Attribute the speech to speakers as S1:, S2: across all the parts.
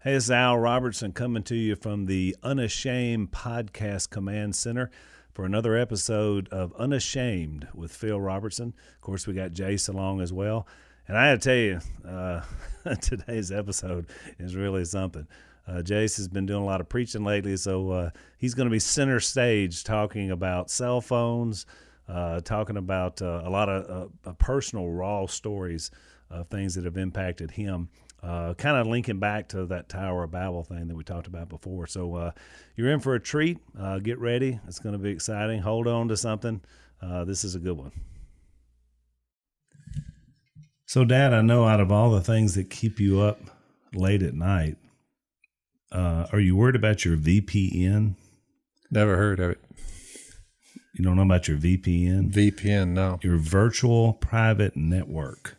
S1: Hey, it's Al Robertson coming to you from the Unashamed Podcast Command Center for another episode of Unashamed with Phil Robertson. Of course, we got Jase along as well. And I got to tell you, uh, today's episode is really something. Uh, Jase has been doing a lot of preaching lately, so uh, he's going to be center stage talking about cell phones, uh, talking about uh, a lot of uh, personal, raw stories of things that have impacted him. Uh, kind of linking back to that Tower of Babel thing that we talked about before. So you're in for a treat. get ready. It's going to be exciting. Hold on to something. this is a good one. So, Dad, I know out of all the things that keep you up late at night, uh, are you worried about your VPN?
S2: Never heard of it.
S1: You don't know about your VPN?
S2: VPN, no.
S1: Your virtual private network.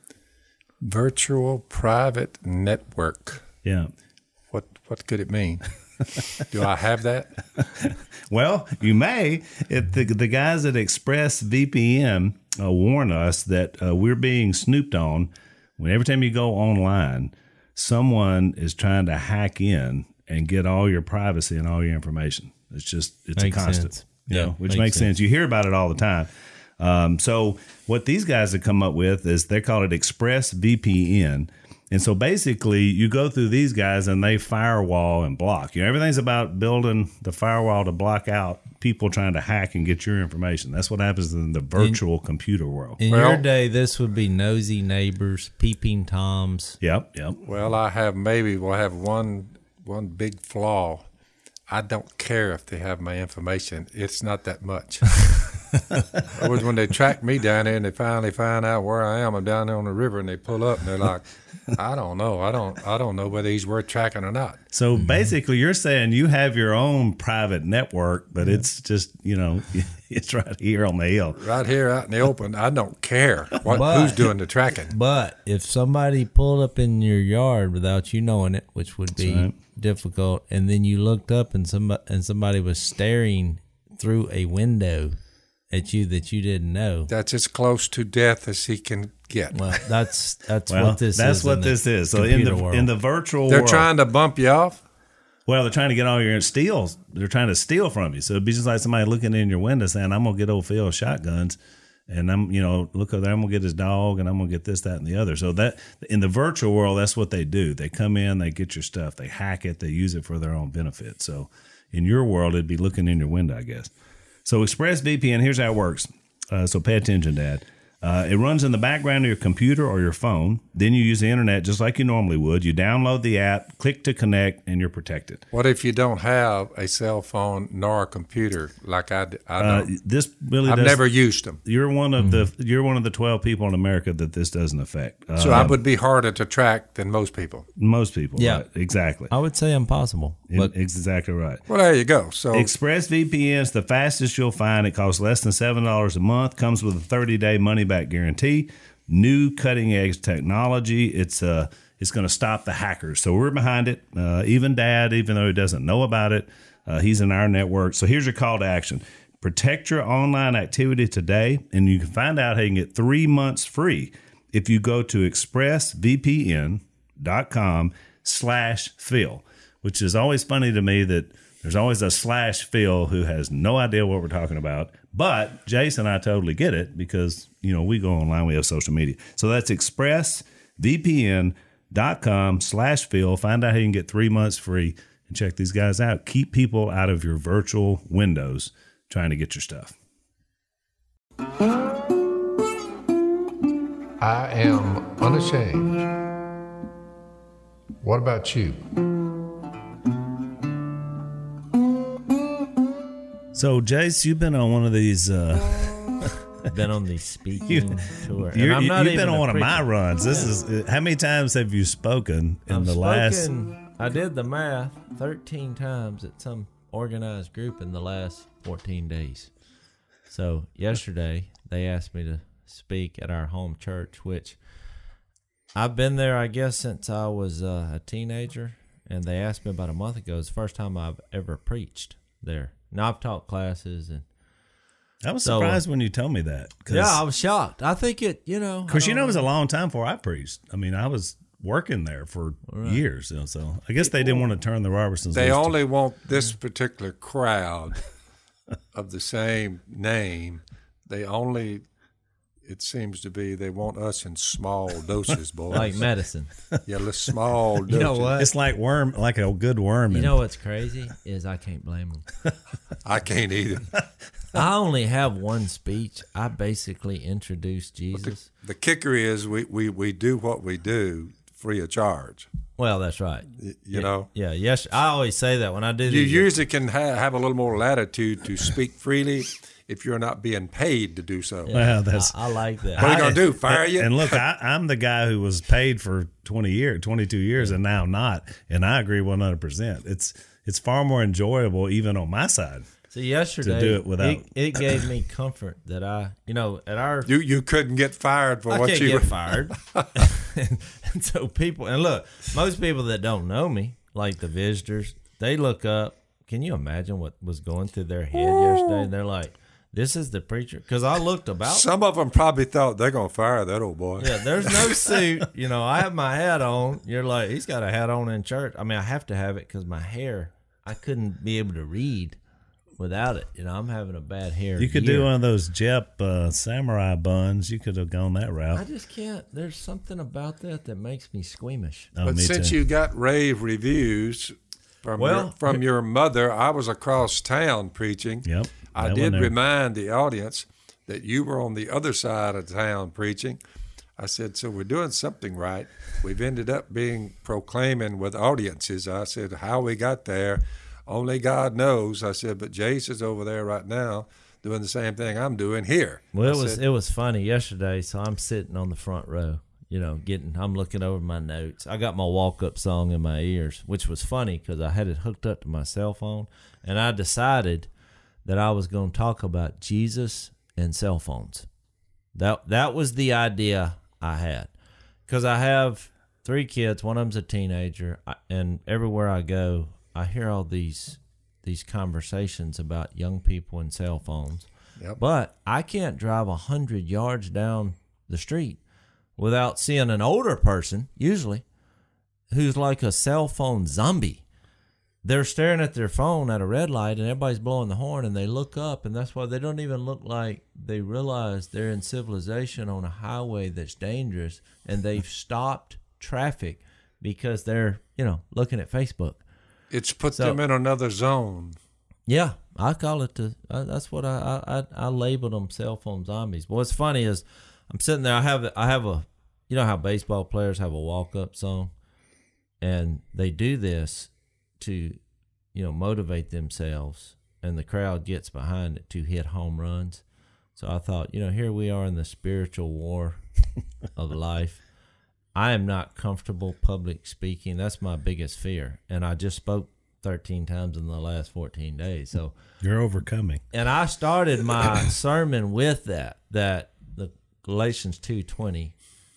S2: Virtual private network.
S1: Yeah.
S2: What what could it mean? Do I have that?
S1: well, you may. If the the guys at ExpressVPN uh, warn us that uh, we're being snooped on. When every time you go online, someone is trying to hack in and get all your privacy and all your information. It's just it's makes a constant, sense. you yeah, know, which makes, makes sense. sense. You hear about it all the time. Um, so what these guys have come up with is they call it Express VPN. And so basically, you go through these guys and they firewall and block. You know, everything's about building the firewall to block out people trying to hack and get your information. That's what happens in the virtual in, computer world.
S3: In well, your day, this would be nosy neighbors, peeping toms.
S1: Yep, yep.
S2: Well, I have maybe we'll have one one big flaw. I don't care if they have my information. It's not that much. it was when they tracked me down there and they finally find out where I am. I'm down there on the river and they pull up and they're like, I don't know. I don't I don't know whether he's worth tracking or not.
S1: So mm-hmm. basically you're saying you have your own private network, but yeah. it's just, you know, it's right here on the hill.
S2: Right here out in the open. I don't care what, but, who's doing the tracking.
S3: But if somebody pulled up in your yard without you knowing it, which would be right. difficult, and then you looked up and somebody and somebody was staring through a window at you that you didn't know.
S2: That's as close to death as he can get.
S3: Well, that's that's
S1: well,
S3: what this
S1: that's
S3: is.
S1: What this is. So in the world. in the virtual, world
S2: they're
S1: world,
S2: trying to bump you off.
S1: Well, they're trying to get all your steals. They're trying to steal from you. So it'd be just like somebody looking in your window saying, "I'm gonna get old Phil shotguns." And I'm, you know, look over there. I'm gonna get his dog, and I'm gonna get this, that, and the other. So that in the virtual world, that's what they do. They come in, they get your stuff, they hack it, they use it for their own benefit. So in your world, it'd be looking in your window, I guess. So ExpressVPN, here's how it works. Uh, so pay attention, Dad. Uh, it runs in the background of your computer or your phone. Then you use the internet just like you normally would. You download the app, click to connect, and you're protected.
S2: What if you don't have a cell phone nor a computer like I, I uh,
S1: this really
S2: I've
S1: does,
S2: never used them.
S1: You're one of mm-hmm. the you're one of the twelve people in America that this doesn't affect.
S2: so I would be harder to track than most people.
S1: Most people, yeah, right, exactly.
S3: I would say impossible.
S1: But exactly right.
S2: Well, there you go. So
S1: ExpressVPN is the fastest you'll find. It costs less than seven dollars a month. Comes with a 30 day money back guarantee new cutting edge technology. It's uh, it's going to stop the hackers. So we're behind it. Uh, even Dad, even though he doesn't know about it, uh, he's in our network. So here's your call to action: protect your online activity today, and you can find out how you can get three months free if you go to expressvpn.com slash Phil, which is always funny to me that there's always a slash Phil who has no idea what we're talking about. But Jason I totally get it because, you know, we go online, we have social media. So that's expressvpn.com slash Phil. Find out how you can get three months free and check these guys out. Keep people out of your virtual windows trying to get your stuff.
S2: I am unashamed. What about you?
S1: So, Jase, you've been on one of these. Uh,
S3: been on the speaking you, tour.
S1: you have been on one of my runs. This is how many times have you spoken in
S3: I've
S1: the last
S3: I did the math 13 times at some organized group in the last 14 days. So yesterday they asked me to speak at our home church, which I've been there, I guess, since I was uh, a teenager. And they asked me about a month ago. It's the first time I've ever preached there. Now I've taught classes and
S1: I was
S3: So, uh,
S1: surprised when you told me that.
S3: yeah, I was shocked. I think it, you know,
S1: Because you
S3: don't
S1: know, it was a long time before I preached. I mean, I was working there for years. You know, so I guess they didn't want to turn the Robertsons.
S2: They
S1: loose to-
S2: only want this particular crowd of the same name. They only, it seems to be, they want us in small doses, boys.
S3: like medicine.
S2: yeah, little small doses.
S3: You know what?
S1: It's like worm, like a good worm.
S3: You know what's crazy is I can't blame them.
S2: I can't either.
S3: I only have one speech. I basically introduced Jesus.
S2: The kicker is we, we, we do what we do free of charge.
S3: Well, that's right.
S2: y- You know,
S3: Yeah, yes. I always say that when I do
S2: you
S3: these.
S2: usually can ha- have a little more latitude to speak freely if you're not being paid to do so.
S1: Well, that's
S3: I, I like that.
S2: What are you gonna do? Fire
S1: and,
S2: you?
S1: And look, I, I'm the guy who was paid for 20 years, 22 years, and now not. And I agree 100. percent It's it's far more enjoyable, even on my side.
S3: So yesterday,
S1: do it without-
S3: it, it gave me comfort that I, you know, at our
S2: You you couldn't get fired for
S3: I
S2: what
S3: can't
S2: you
S3: get fired. and, and so people, and look, most people that don't know me, like the visitors, they look up. Can you imagine what was going through their head yesterday? They're like, "This is the preacher." Because I looked about.
S2: Some of them probably thought they're gonna fire that old boy.
S3: Yeah, there's no suit. You know, I have my hat on. You're like, he's got a hat on in church. I mean, I have to have it because my hair. I couldn't be able to read without it. You know, I'm having a bad hair.
S1: You could
S3: year.
S1: do one of those Jep uh, samurai buns. You could have gone that route.
S3: I just can't. There's something about that that makes me squeamish.
S1: Oh,
S2: But
S1: me
S2: since
S1: too.
S2: you got rave reviews from
S3: Well-
S2: your, from your mother, I was across town preaching.
S1: Yep,
S2: I did remind the audience that you were on the other side of town preaching. I said, so we're doing something right. We've ended up being proclaiming with audiences. I said, how we got there, only God knows. I said, but Jase is over there right now doing the same thing I'm doing here.
S3: Well, it
S2: I
S3: was
S2: said,
S3: it was funny yesterday. So I'm sitting on the front row, you know, getting. I'm looking over my notes. I got my walk up song in my ears, which was funny because I had it hooked up to my cell phone, and I decided that I was going to talk about Jesus and cell phones. That that was the idea I had, because I have three kids. One of them's a teenager, and everywhere I go, I hear all these these conversations about young people and cell phones.
S2: Yep.
S3: But I can't drive a hundred yards down the street without seeing an older person, usually, who's like a cell phone zombie. They're staring at their phone at a red light and everybody's blowing the horn and they look up and that's why they don't even look like they realize they're in civilization on a highway that's dangerous and they've stopped traffic because they're, you know, looking at Facebook.
S2: It's put
S3: So-
S2: them in another zone.
S3: Yeah, I call it the. Uh, that's what I, I I I labeled them cell phone zombies. What's funny is I'm sitting there. I have I have a, you know how baseball players have a walk up song, and they do this to, you know, motivate themselves, and the crowd gets behind it to hit home runs. So I thought, you know, here we are in the spiritual war of life. I am not comfortable public speaking. That's my biggest fear, and I just spoke 13 times in the last 14 days. So,
S1: You're overcoming.
S3: and I started my sermon with that that the Galatians 2:20,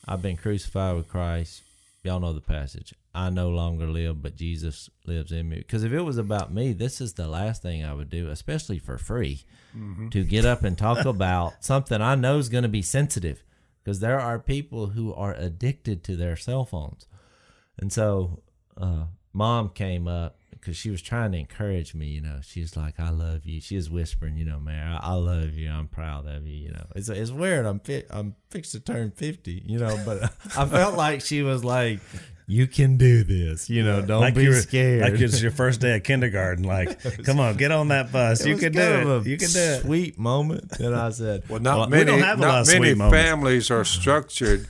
S3: I've been crucified with Christ. Y'all know the passage. I no longer live, but Jesus lives in me. Because if it was about me, this is the last thing I would do, especially for free, mm-hmm. to get up and talk about something I know is going to be sensitive. Because there are people who are addicted to their cell phones. And so, uh, mom came up because she was trying to encourage me. You know, she's like, "I love you." She whispering, "You know, man, I, I love you. I'm proud of you." You know, it's it's weird. I'm fi- I'm fixed to turn fifty. You know, but I felt like she was like, "You can do this." You know, don't
S1: like
S3: be
S1: you were,
S3: scared.
S1: Like it's your first day of kindergarten. Like, come on, get on that bus. You can do it. You can do it.
S3: Sweet moment, and I said,
S2: Well, not
S1: Well, we
S2: many,
S1: don't have a lot of
S2: many
S1: sweet
S2: families are structured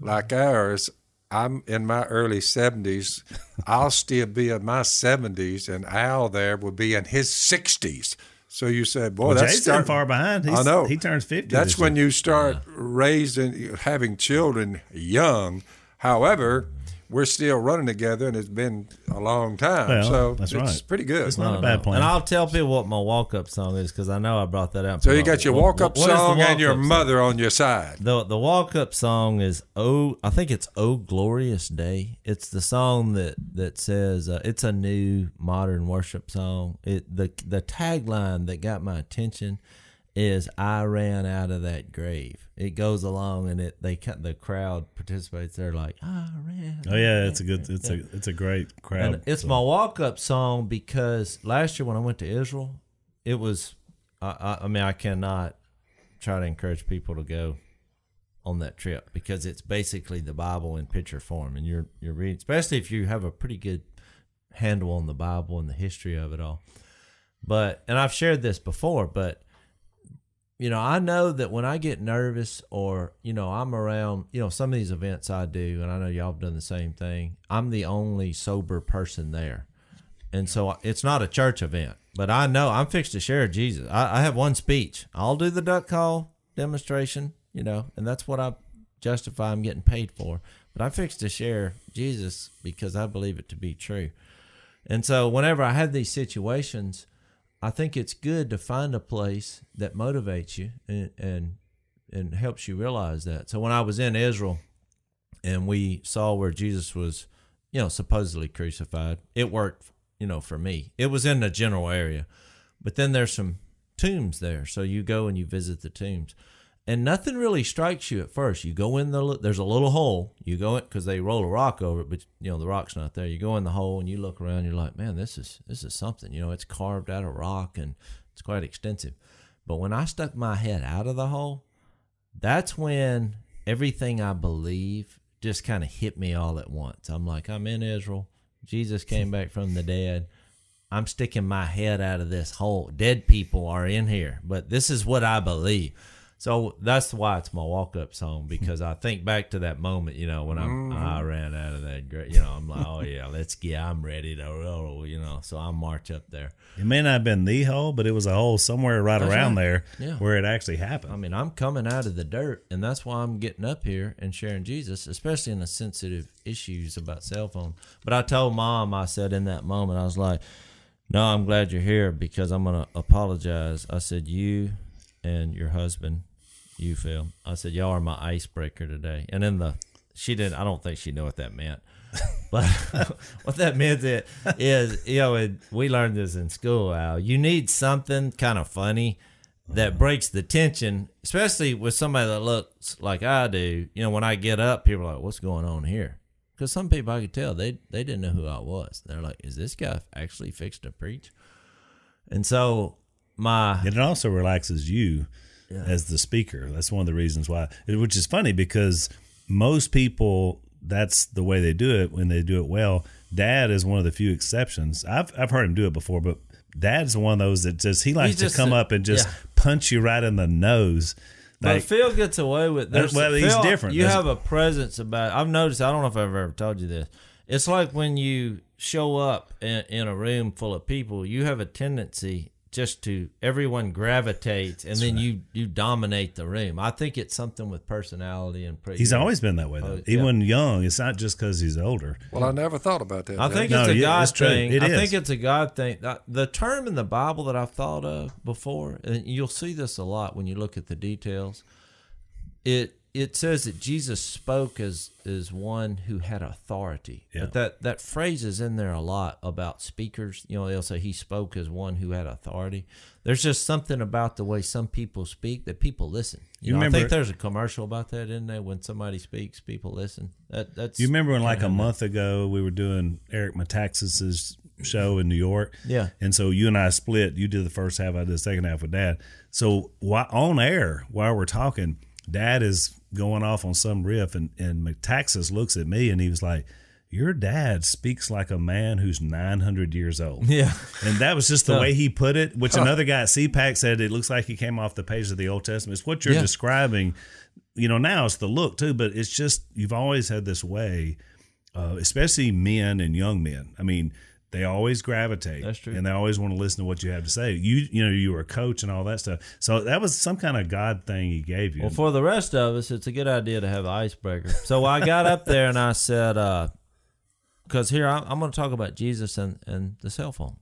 S2: like ours. I'm in my early 70s. I'll still be in my 70s, and Al there will be in his 60s. So you said, boy,
S1: Well,
S2: that's
S1: Jason's
S2: start-
S1: far behind. He's,
S2: I know.
S1: He turns 50.
S2: That's when
S1: year.
S2: you start raising, having children young. However, we're still running together, and it's been a long time.
S1: Well,
S2: so
S1: that's
S2: it's
S1: right.
S2: pretty good.
S1: It's not
S3: No,
S1: a bad
S3: no.
S1: plan.
S3: And I'll tell people what my walk up song is because I know I brought that up.
S2: so you got your walk up
S3: what is the
S2: song and your
S3: walk-up song?
S2: mother on your side.
S3: The the walk up song is oh I think it's oh glorious day. It's the song that that says uh, it's a new modern worship song. It the the tagline that got my attention is I ran out of that grave. It goes along and it they cut the crowd participates. They're like ah, ran.
S1: oh yeah, it's a good. It's a it's a great crowd.
S3: And it's
S1: So-
S3: my walk up song because last year when I went to Israel, it was, I, I, I mean, I cannot try to encourage people to go on that trip because it's basically the Bible in picture form, and you're you're reading, especially if you have a pretty good handle on the Bible and the history of it all. But and I've shared this before, but you know, I know that when I get nervous or, you know, I'm around, you know, some of these events I do, and I know y'all have done the same thing, I'm the only sober person there. And so it's not a church event, but I know I'm fixed to share Jesus. I, I have one speech. I'll do the duck call demonstration, you know, and that's what I justify I'm getting paid for. But I'm fixed to share Jesus because I believe it to be true. And so whenever I have these situations, I think it's good to find a place that motivates you and and, and helps you realize that. So when I was in Israel and we saw where Jesus was, you know, supposedly crucified, it worked, you know, for me. It was in the general area. But then there's some tombs there. So you go and you visit the tombs. And nothing really strikes you at first. You go in the there's a little hole. You go in because they roll a rock over it, but you know the rock's not there. You go in the hole and you look around. You're like, man, this is this is something. You know, it's carved out of rock and it's quite extensive. But when I stuck my head out of the hole, that's when everything I believe just kind of hit me all at once. I'm like, I'm in Israel. Jesus came back from the dead. I'm sticking my head out of this hole. Dead people are in here, but this is what I believe. So that's why it's my walk up song because I think back to that moment, you know, when I'm mm-hmm. I ran out of that great, you know, I'm like, oh yeah, let's get, I'm ready to roll, you know. So I march up there.
S1: It may not have been the hole, but it was a hole somewhere right
S3: That's
S1: around
S3: right.
S1: there
S3: Yeah.
S1: where it actually happened.
S3: I mean, I'm coming out of the dirt, and that's why I'm getting up here and sharing Jesus, especially in the sensitive issues about cell phone. But I told mom, I said in that moment, I was like, "No, I'm glad you're here because I'm gonna apologize." I said, "You and your husband, you Phil." I said, "Y'all are my icebreaker today." And in the she didn't. I don't think she knew what that meant. But what that meant is, is you know, it, we learned this in school. Al, you need something kind of funny that uh-huh. breaks the tension, especially with somebody that looks like I do. You know, when I get up, people are like, "What's going on here?" Because some people I could tell they they didn't know who I was. They're like, "Is this guy actually fixed to preach?" And so my
S1: And it also relaxes you as the speaker. That's one of the reasons why, which is funny because most people, that's the way they do it when they do it well. Dad is one of the few exceptions. I've, I've heard him do it before, but Dad's one of those that just, he likes
S3: He's
S1: to come up and just
S3: yeah.
S1: punch you right in the nose.
S3: But Phil gets away with there's
S1: well, he's
S3: Phil,
S1: different.
S3: You have a presence about. I've noticed. I don't know if I've ever told you this. It's like when you show up in, in a room full of people, you have a tendency just to everyone gravitates, and then you you dominate the room. I think it's something with personality and. Pre-
S1: he's always been that way, though.
S3: Oh,
S1: Even
S3: yeah.
S1: young, it's not just because he's older.
S2: Well, I never thought about that.
S3: I
S2: Jack.
S3: think
S1: No,
S3: it's a
S1: yeah,
S3: God
S1: it's
S3: thing.
S1: It
S3: I
S1: is.
S3: think it's a God thing. Uh, The term in the Bible that I've thought of before, and you'll see this a lot when you look at the details. It it says that Jesus spoke as as one who had authority.
S1: Yeah.
S3: But that that phrase is in there a lot about speakers. You know, they'll say he spoke as one who had authority. There's just something about the way some people speak that people listen. You,
S1: You
S3: know, I think there's a commercial about that, isn't there? When somebody speaks, people listen. That that's
S1: You remember when, like a month ago, we were doing Eric Metaxas's show in New York?
S3: Yeah.
S1: And so you and I split. You did the first half, I did the second half with Dad. So while, on air, while we're talking, Dad is going off on some riff, and, and Metaxas looks at me and he was like, Your dad speaks like a man who's 900 years old.
S3: Yeah.
S1: And that was just the way he put it, which another guy at CPAC said it looks like he came off the page of the Old Testament. It's what you're
S3: Yeah.
S1: describing. You know, now it's the look too, but it's just, you've always had this way, uh, especially men and young men. I mean, they always gravitate.
S3: That's true.
S1: And they always want to listen to what you have to say. You, you know, you were a coach and all that stuff. So that was some kind of God thing he gave you.
S3: Well, for the rest of us, it's a good idea to have an icebreaker. So I got up there and I said, uh, because here I'm, I'm going to talk about Jesus and, and the cell phone.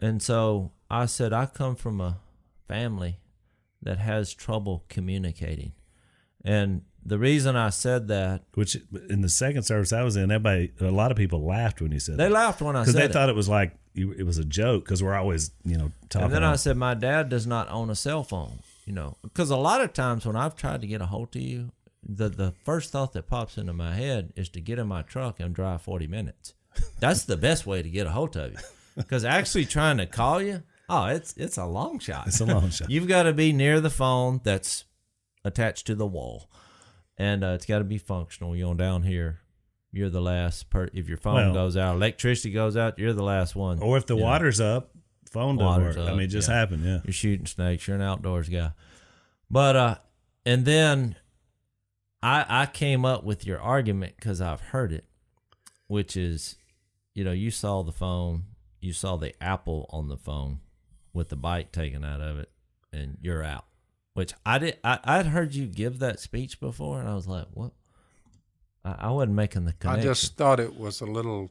S3: And so I said, I come from a family that has trouble communicating. And the reason I said that,
S1: Which in the second service I was in, everybody, a lot of people laughed when he said
S3: they
S1: that
S3: laughed when I said because
S1: they
S3: it.
S1: thought it was like it was a joke because we're always you know talking.
S3: And then I said, my dad does not own a cell phone, you know, because a lot of times when I've tried to get a hold of you, the, the first thought that pops into my head is to get in my truck and drive 40 minutes. That's the best way to get a hold of you. Because actually trying to call you, oh, it's it's a long shot.
S1: it's a long shot.
S3: You've got to be near the phone that's attached to the wall, and uh, it's got to be functional. You're on down here. You're the last per. If your phone
S1: Well-
S3: goes out, electricity goes out, you're the last one.
S1: or if the
S3: you know.
S1: water's up, phone doesn't
S3: Water's
S1: work. I mean, it just
S3: yeah.
S1: happened. Yeah.
S3: You're shooting snakes. You're an outdoors guy. But uh, and then I I came up with your argument because I've heard it, which is, you know, you saw the phone, you saw the apple on the phone with the bite taken out of it, and you're out. Which I did. I I'd heard you give that speech before, and I was like, what? I, I wasn't making the connection.
S2: I just thought it was a little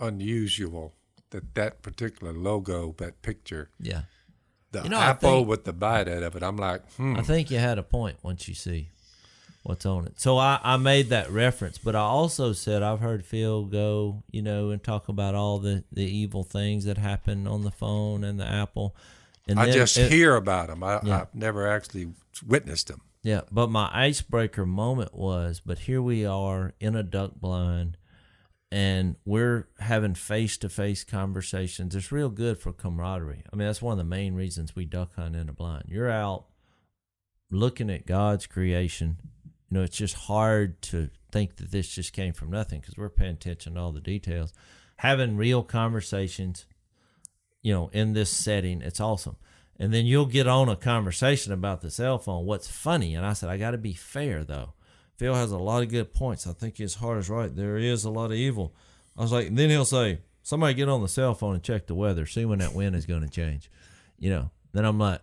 S2: unusual that that particular logo, that picture,
S3: yeah.
S2: the
S3: You know,
S2: apple
S3: think-
S2: with the bite out of it. I'm like, hmm.
S3: I think you had a point once you see what's on it. So I, I made that reference, but I also said I've heard Phil go, you know, and talk about all the, the evil things that happen on the phone and the Apple. And
S2: I just
S3: it-
S2: hear about them. I,
S3: Yeah.
S2: I've never actually witnessed them.
S3: Yeah, but my icebreaker moment was, but here we are in a duck blind, and we're having face to face conversations. It's real good for camaraderie. I mean, that's one of the main reasons we duck hunt in a blind. You're out looking at God's creation. You know, it's just hard to think that this just came from nothing because we're paying attention to all the details. Having real conversations, you know, in this setting, it's awesome. And then you'll get on a conversation about the cell phone. What's funny? And I said, I got to be fair though. Phil has a lot of good points. I think his heart is right. There is a lot of evil. I was like, then he'll say, somebody get on the cell phone and check the weather, see when that wind is going to change. You know, then I'm like,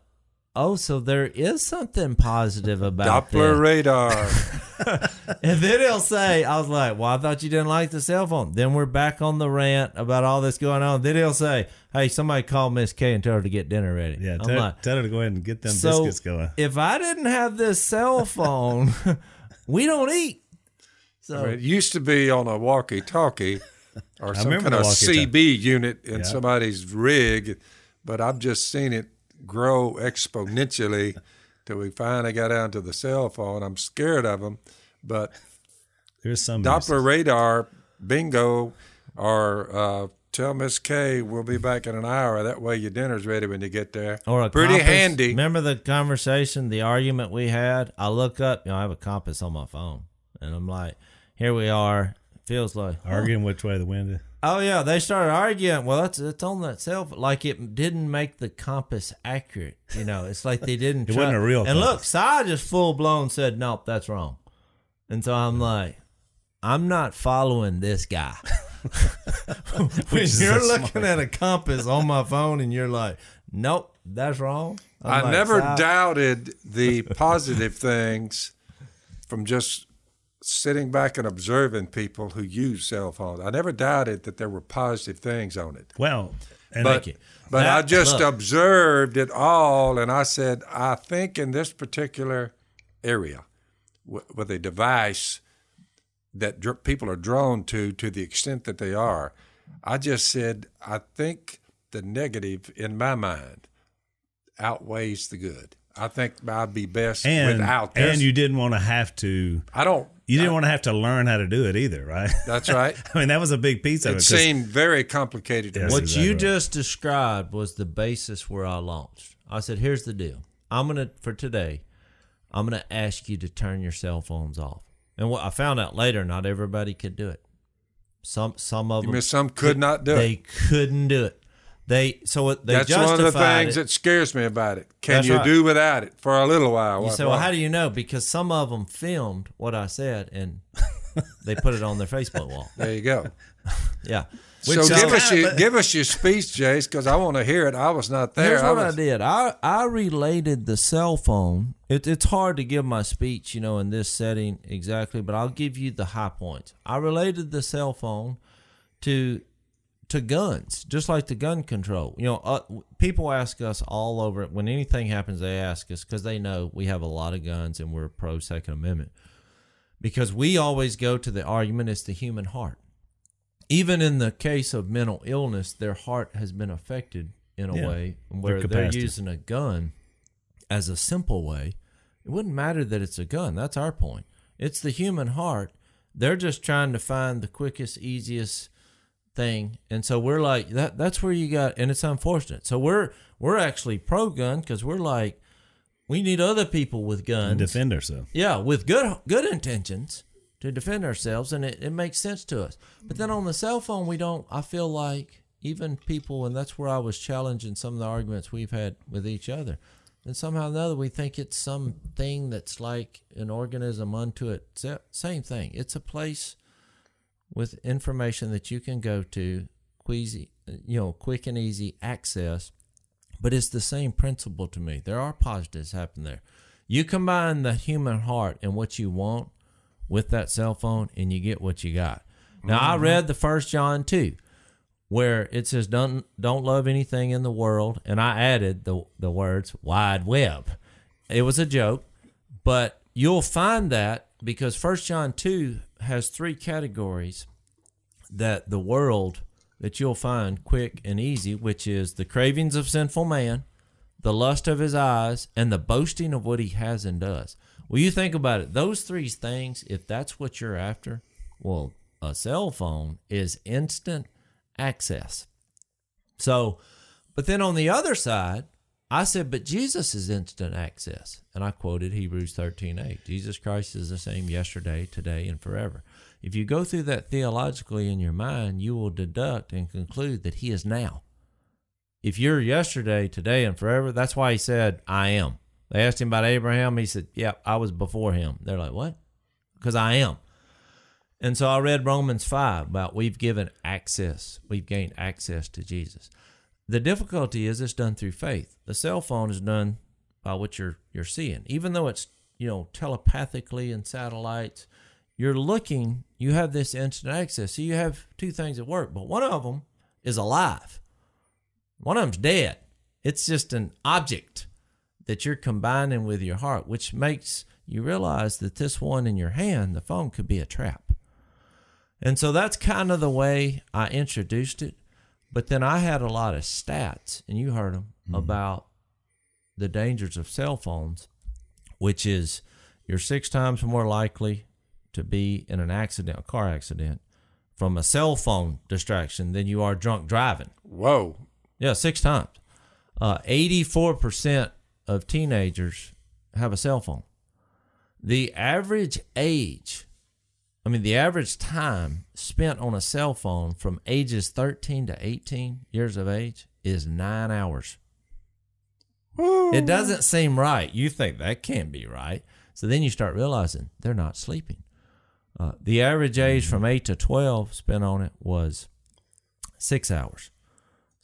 S3: oh, so there is something positive about
S2: Doppler
S3: this.
S2: radar.
S3: And then he'll say, I was like, well, I thought you didn't like the cell phone. Then we're back on the rant about all this going on. Then he'll say, hey, somebody call Miss Kay and tell her to get dinner ready.
S1: Yeah. Tell,
S3: like,
S1: tell her to go ahead and get them
S3: so
S1: biscuits going.
S3: if I didn't have this cell phone, we don't eat. So
S2: it used to be on a walkie-talkie or some
S1: remember
S2: kind of. CB unit in
S1: Yeah.
S2: somebody's rig, but I've just seen it grow exponentially till we finally got down to the cell phone. I'm scared of them, but
S1: There's some
S2: Doppler radar, bingo, or uh, tell Miss Kay we'll be back in an hour. That way your dinner's ready when you get there.
S3: or a
S2: pretty
S3: compass.
S2: handy.
S3: Remember the conversation, the argument we had? I look up, you know, I have a compass on my phone, and I'm like, here we are. Feels like
S1: arguing which way the wind is.
S3: Oh yeah, they started arguing. Well, that's it's on itself. Like it didn't make the compass accurate. You know, it's like they didn't.
S1: It
S3: try-
S1: wasn't a real
S3: And look,
S1: compass.
S3: Si just full blown said, "Nope, that's wrong." And so I'm like, I'm not following this guy. when
S1: is
S3: you're
S1: a smart-
S3: looking at a compass on my phone and you're like, "Nope, that's wrong." I'm
S2: I
S3: like,
S2: never
S3: "Si."
S2: doubted the positive things from just sitting back and observing people who use cell phones. I never doubted that there were positive things on it.
S1: Well, and
S2: But,
S3: you.
S2: but I just
S3: look.
S2: observed it all, and I said, I think in this particular area, w- with a device that dr- people are drawn to to the extent that they are, I just said, I think the negative in my mind outweighs the good. I think I'd be best
S1: and
S2: without this.
S1: and you didn't want to have to.
S2: I don't.
S1: You didn't want to have to learn how to do it either, right?
S2: That's right.
S1: I mean, that was a big piece of it.
S2: It
S1: 'cause-
S2: seemed very complicated to
S1: Yes.
S3: What
S1: exactly
S3: you
S1: right.
S3: just described was the basis where I launched. I said, "Here's the deal. I'm gonna for today. I'm gonna ask you to turn your cell phones off." And what I found out later, not everybody could do it. Some some of
S2: You
S3: them
S2: mean some could not do
S3: they
S2: it.
S3: They couldn't do it. They so they
S2: That's one of the things
S3: it.
S2: that scares me about it. Can
S3: That's
S2: you
S3: right.
S2: do without it for a little while?
S3: You
S2: What-
S3: say, well, how do you know? Because some of them filmed what I said and they put it on their Facebook wall.
S2: there you go.
S3: Yeah.
S2: so
S1: is
S2: give us your give us your speech, Jase, because I want to hear it. I was not there.
S3: Here's what I,
S2: was,
S3: did. I I related the cell phone. It, it's hard to give my speech, you know, in this setting exactly, but I'll give you the high points. I related the cell phone to to guns, just like the gun control. You know, uh, people ask us all over when anything happens. They ask us because they know we have a lot of guns and we're pro Second Amendment. Because we always go to the argument it's the human heart. Even in the case of mental illness, their heart has been affected in a
S1: Yeah,
S3: way where they're using a gun as a simple way. It wouldn't matter that it's a gun. That's our point. It's the human heart. They're just trying to find the quickest, easiest thing. And so we're like that that's where you got and it's unfortunate. So we're we're actually pro gun because we're like we need other people with guns.
S1: and defend ourselves.
S3: Yeah, with good good intentions to defend ourselves, and it, it makes sense to us. But then on the cell phone, we don't. I feel like even people, and that's where I was challenging some of the arguments we've had with each other. And somehow or another, we think it's something that's like an organism unto it. Same thing. It's a place with information that you can go to, queasy, you know, quick and easy access. But it's the same principle to me. There are positives happen there. You combine the human heart and what you want with that cell phone, and you get what you got. Now, I mm-hmm. read the First John two, where it says, "Don't don't love anything in the world," and I added the the words "wide web." It was a joke, but you'll find that because First John two has three categories that the world that you'll find quick and easy, which is the cravings of sinful man, the lust of his eyes, and the boasting of what he has and does. Well, you think about it, those three things, if that's what you're after, well, a cell phone is instant access. So, but then on the other side, I said, but Jesus is instant access. And I quoted Hebrews 13 8. Jesus Christ is the same yesterday, today, and forever. If you go through that theologically in your mind, you will deduct and conclude that He is now. If you're yesterday, today, and forever, that's why He said, I am. They asked Him about Abraham. He said, Yep, I was before him. They're like, What? Because I am. And so I read Romans 5 about we've given access, we've gained access to Jesus. The difficulty is it's done through faith. The cell phone is done by what you're you're seeing. Even though it's, you know, telepathically and satellites, you're looking, you have this instant access. So you have two things at work, but one of them is alive. One of them's dead. It's just an object that you're combining with your heart, which makes you realize that this one in your hand, the phone, could be a trap. And so that's kind of the way I introduced it. But then I had a lot of stats, and you heard them, about the dangers of cell phones, which is you're six times more likely to be in an accident, a car accident, from a cell phone distraction than you are drunk driving.
S2: Whoa.
S3: Yeah, six times. Uh, 84% of teenagers have a cell phone. The average age, I mean, the average time spent on a cell phone from ages 13 to 18 years of age is nine hours. It doesn't seem right. You think that can't be right. So then you start realizing they're not sleeping. Uh, the average age from 8 to 12 spent on it was six hours.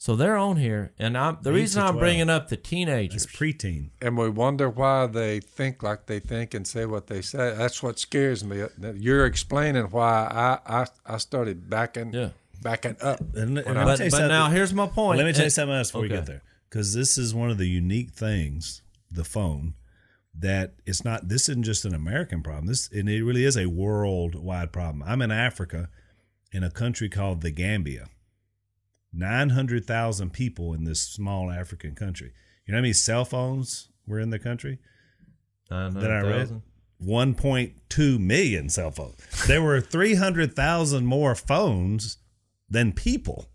S3: So they're on here, and I'm the
S1: Eight
S3: reason
S1: to
S3: I'm
S1: 12.
S3: bringing up the teenagers.
S1: It's preteen.
S2: And we wonder why they think like they think and say what they say. That's what scares me. You're explaining why I I, I started backing
S3: Yeah.
S2: backing up.
S1: And, and
S2: I-
S1: me
S3: but
S1: tell you
S3: but
S1: something.
S3: now here's my point.
S1: Let me tell you something else before we
S3: okay.
S1: get there, because this is one of the unique things, the phone, that it's not. This isn't just an American problem. This and it really is a worldwide problem. I'm in Africa, in a country called the Gambia. Nine hundred thousand people in this small African country. You know how many cell phones were in the country? that I read?
S3: 900,000?
S1: 1.2 million cell phones. There were 300,000 more phones than people.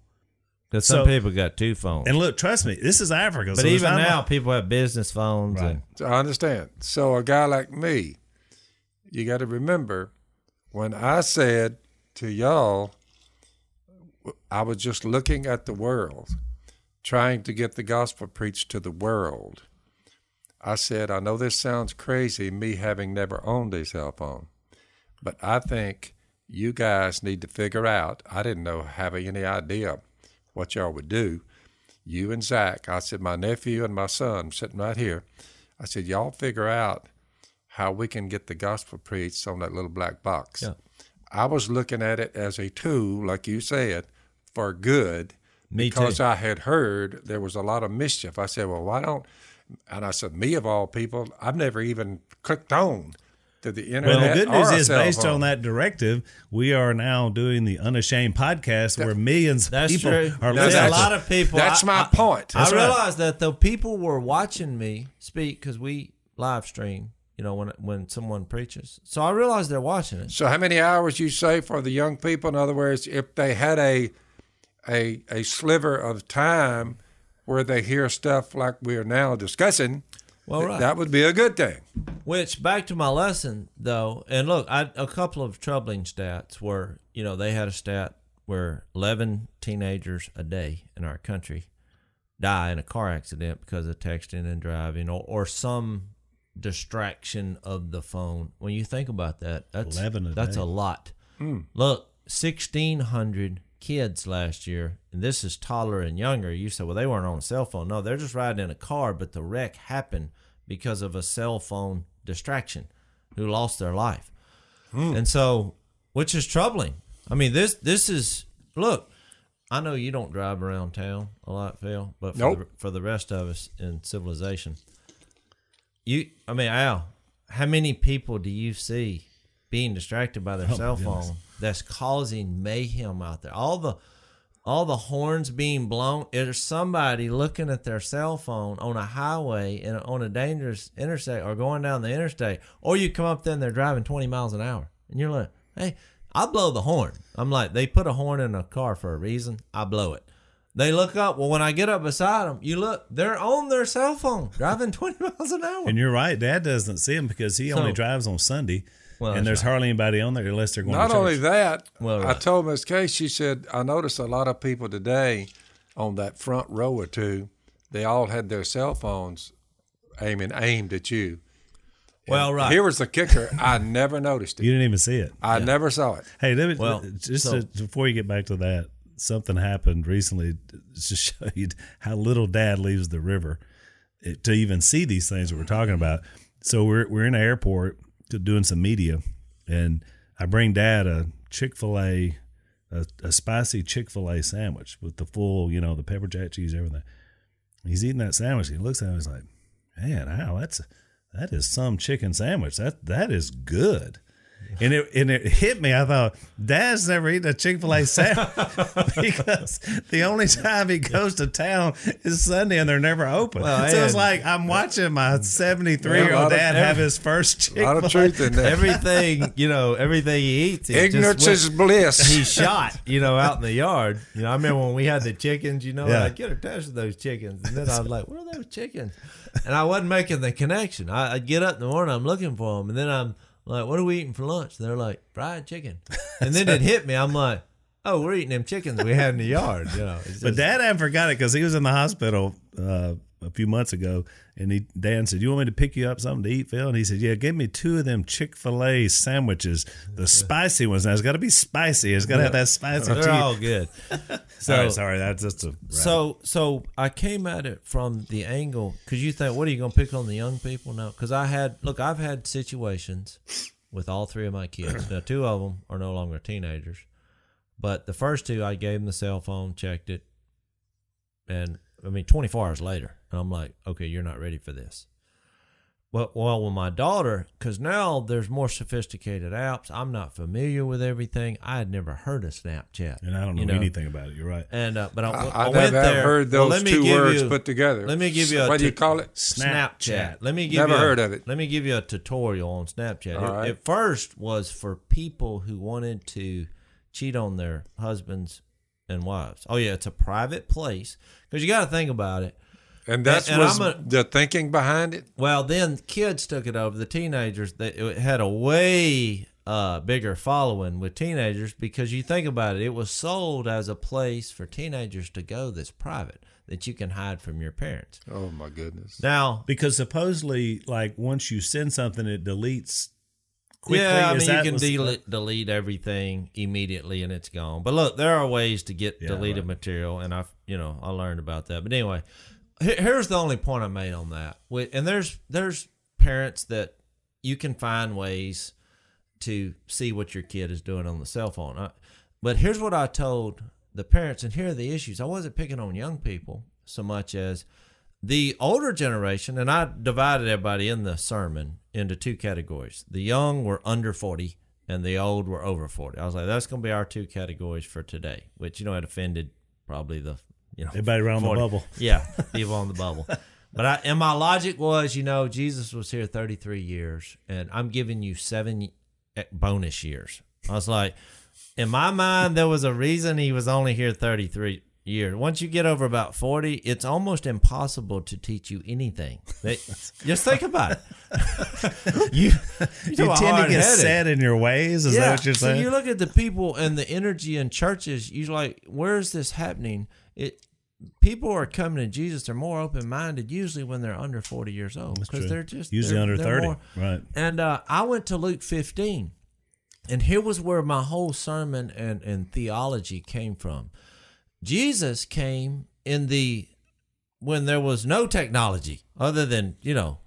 S3: Because
S1: So-
S3: some people got two phones.
S1: And look, trust me, this is Africa.
S3: but
S1: so
S3: even now,
S1: much-
S3: people have business phones.
S1: Right.
S3: And,
S2: So I understand. So a guy like me, you got to remember when I said to y'all, I was just looking at the world, trying to get the gospel preached to the world. I said, I know this sounds crazy, me having never owned a cell phone, but I think you guys need to figure out. I didn't know, have any idea what y'all would do. You and Zach, I said, my nephew and my son sitting right here. I said, y'all figure out how we can get the gospel preached on that little black box.
S3: Yeah.
S2: I was looking at it as a tool, like you said, for good
S3: Me
S2: because
S3: too.
S2: I had heard there was a lot of mischief. I said, well, why don't? And I said, me of all people, I've never even clicked on to the internet.
S1: Well, the good news is, based on that directive, we are now doing the Unashamed podcast where millions of people
S3: true.
S1: are
S2: That's-
S3: See, a lot of people.
S2: That's
S3: I-
S2: my
S3: I-
S2: point.
S3: I
S1: That's right.
S3: realized that though people were watching me speak because we live stream. You know when when someone preaches, so I realized they're watching it.
S2: So, how many hours you say for the young people? In other words, if they had a a a sliver of time where they hear stuff like we are now discussing,
S3: Well, right.
S2: that would be a good thing.
S3: Which back to my lesson though, and look, I a couple of troubling stats were, you know, they had a stat where 11 teenagers a day in our country die in a car accident because of texting and driving or, or some distraction of the phone. When you think about that, that's
S1: 11 a
S3: that's
S1: day.
S3: a lot. Hmm. Look, 1600 kids last year, and this is taller and younger. You said, well, they weren't on a cell phone. No, they're just riding in a car, but the wreck happened because of a cell phone distraction who lost their life. Hmm. And so, which is troubling. I mean, this this is look. I know you don't drive around town a lot, Phil, but for,
S2: Nope.
S3: the, for the rest of us in civilization, you. I mean, Al, how many people do you see being distracted by their
S1: Oh,
S3: cell phone that's causing mayhem out there? All the all the horns being blown. There's somebody looking at their cell phone on a highway and on a dangerous interstate or going down the interstate, or you come up there and they're driving 20 miles an hour, and you're like, "Hey, I blow the horn." I'm like, they put a horn in a car for a reason. I blow it. They look up. Well, when I get up beside them, you look, they're on their cell phone driving 20 miles an hour.
S1: And you're right. Dad doesn't see them because he
S3: So-
S1: only drives on Sunday.
S3: Well,
S1: and
S3: that's
S1: there's hardly anybody on there unless they're going
S2: Not
S1: to
S2: only that,
S3: Well,
S2: I told Miss Case. she said, I noticed a lot of people today on that front row or two, they all had their cell phones aiming aimed at you.
S3: well, right.
S2: Here was the kicker. I never noticed it.
S1: you didn't even see it.
S2: I never saw it.
S1: Hey, let me,
S3: Well,
S1: just
S3: so-
S1: to, before you get back to that, something happened recently to show you how little Dad leaves the river eh, to even see these things that we're talking about. So we're we're in an airport to doing some media, and I bring Dad a Chick Fil A, a, spicy Chick Fil A sandwich with the full, you know, the pepper jack cheese, everything. He's eating that sandwich. He looks at it. He's like, "Man, Al, that's that is some chicken sandwich. That that is good." And it and it hit me. I thought Dad's never eaten a Chick Fil A sandwich because the only time he goes to town is Sunday, and they're never open.
S3: Well,
S1: so it's like I'm watching my 73 year
S2: lot
S1: old
S2: of-
S1: dad have his first Chick Fil
S2: A lot of truth in that.
S3: everything, you know, everything he eats. it just
S2: Ignorance
S3: went-
S2: is bliss.
S3: he shot, you know, out in the yard. You know, I remember when we had the chickens, you know,
S1: Yeah.
S3: I get attached to those chickens. And then I was like, what are those chickens? And I wasn't making the connection. I, I'd get up in the morning, I'm looking for them. And then I'm like, what are we eating for lunch? They're like, fried chicken. And then it hit me. I'm like, oh, we're eating them chickens we had in the yard. You know, it's
S1: But Dad hadn't forgot it because he was in the hospital uh, a few months ago, and he Dan said, "You want me to pick you up something to eat, Phil?" And he said, "Yeah, give me two of them Chick Fil A sandwiches, the spicy ones. Now it's got to be spicy. It's got to have that spicy cheese."
S3: they're all good.
S1: sorry, sorry, that's just a
S3: So so I came at it from the angle because you think, what are you going to pick on the young people? now?" because I had look, I've had situations with all three of my kids. Now two of them are no longer teenagers, but the first two I gave them the cell phone, checked it, and I mean 24 hours later, and I'm like, okay, you're not ready for this. Well, well, with my daughter, because now there's more sophisticated apps. I'm not familiar with everything. I had never heard of Snapchat,
S1: and I don't know,
S3: you
S1: anything about it. You're right.
S3: And uh, but I,
S2: I,
S3: I
S2: I
S3: went
S2: never have
S3: there.
S2: heard
S3: Well,
S2: those
S3: let me
S2: two words
S3: you-
S2: put together.
S3: Let me give you a
S2: What do you call it?
S3: Snapchat. Let me give
S2: Never
S3: you a-
S2: heard of it.
S3: Let me give you a tutorial on Snapchat.
S2: All
S3: It-
S2: right.
S3: At first was for people who wanted to cheat on their husbands and wives. Oh yeah, it's a private place because you got to think about it.
S2: And that's
S3: and
S2: was
S3: I'm a-
S2: the thinking behind it.
S3: Well, then kids took it over. The teenagers they, it had a way uh, bigger following with teenagers because you think about it, it was sold as a place for teenagers to go that's private that you can hide from your parents.
S2: Oh my goodness.
S3: Now,
S1: Because supposedly, like once you send something, it deletes quickly.
S3: Yeah, I mean you can delete delete everything immediately and it's gone. But look, there are ways to get
S1: Yeah,
S3: deleted
S1: right.
S3: material, and I've you know, I learned about that. But anyway, here's the only point I made on that. And there's there's parents that you can find ways to see what your kid is doing on the cell phone. I, but here's what I told the parents, and here are the issues. I wasn't picking on young people so much as the older generation, and I divided everybody in the sermon into two categories. The young were under 40, and the old were over 40. I was like, that's going to be our two categories for today, which, you know, it offended probably the, you know,
S1: Everybody around
S3: 40.
S1: the bubble.
S3: Yeah, people on the bubble. But I, and my logic was, you know, Jesus was here 33 years, and I'm giving you seven eh, bonus years. I was like, in my mind, there was a reason he was only here 33 years. Once you get over about 40, it's almost impossible to teach you anything. They, just think about it. you
S1: You tend to get set in your ways. Is that what you're
S3: so
S1: saying?
S3: you look at the people and the energy in churches. You're like, where is this happening? It people are coming to Jesus. They're more open minded usually when they're under forty years old because they're just
S1: Usually
S3: they're-
S1: under
S3: they're
S1: 30.
S3: more-
S1: Right.
S3: And uh, I went to Luke 15, and here was where my whole sermon and, and theology came from. Jesus came in the when there was no technology other than you know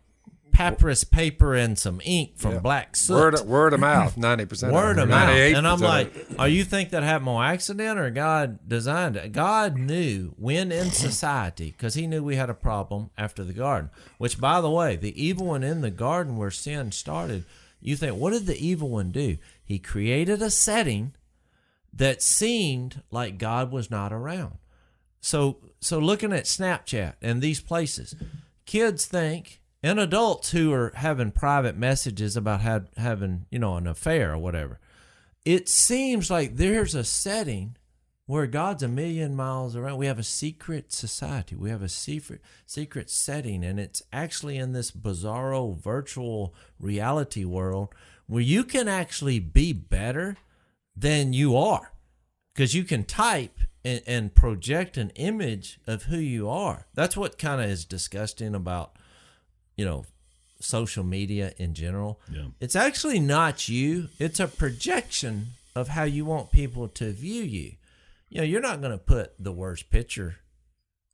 S3: papyrus paper and some ink from
S2: Yeah.
S3: black soot.
S2: Word, word of mouth, ninety percent.
S3: Word of mouth. And I'm like, are you think that happened on accident or God designed it? God knew when in society, because he knew we had a problem after the garden, which by the way, the evil one in the garden where sin started, you think, what did the evil one do? He created a setting that seemed like God was not around. So so looking at Snapchat and these places, kids think and adults who are having private messages about had, having, you know, an affair or whatever. It seems like there's a setting where God's a million miles around. We have a secret society. We have a secret secret setting and it's actually in this bizarro virtual reality world where you can actually be better than you are because you can type and, and project an image of who you are. That's what kind of is disgusting about, you know, social media in general.
S1: Yeah.
S3: It's actually not you, it's a projection of how you want people to view you. You know, you're not going to put the worst picture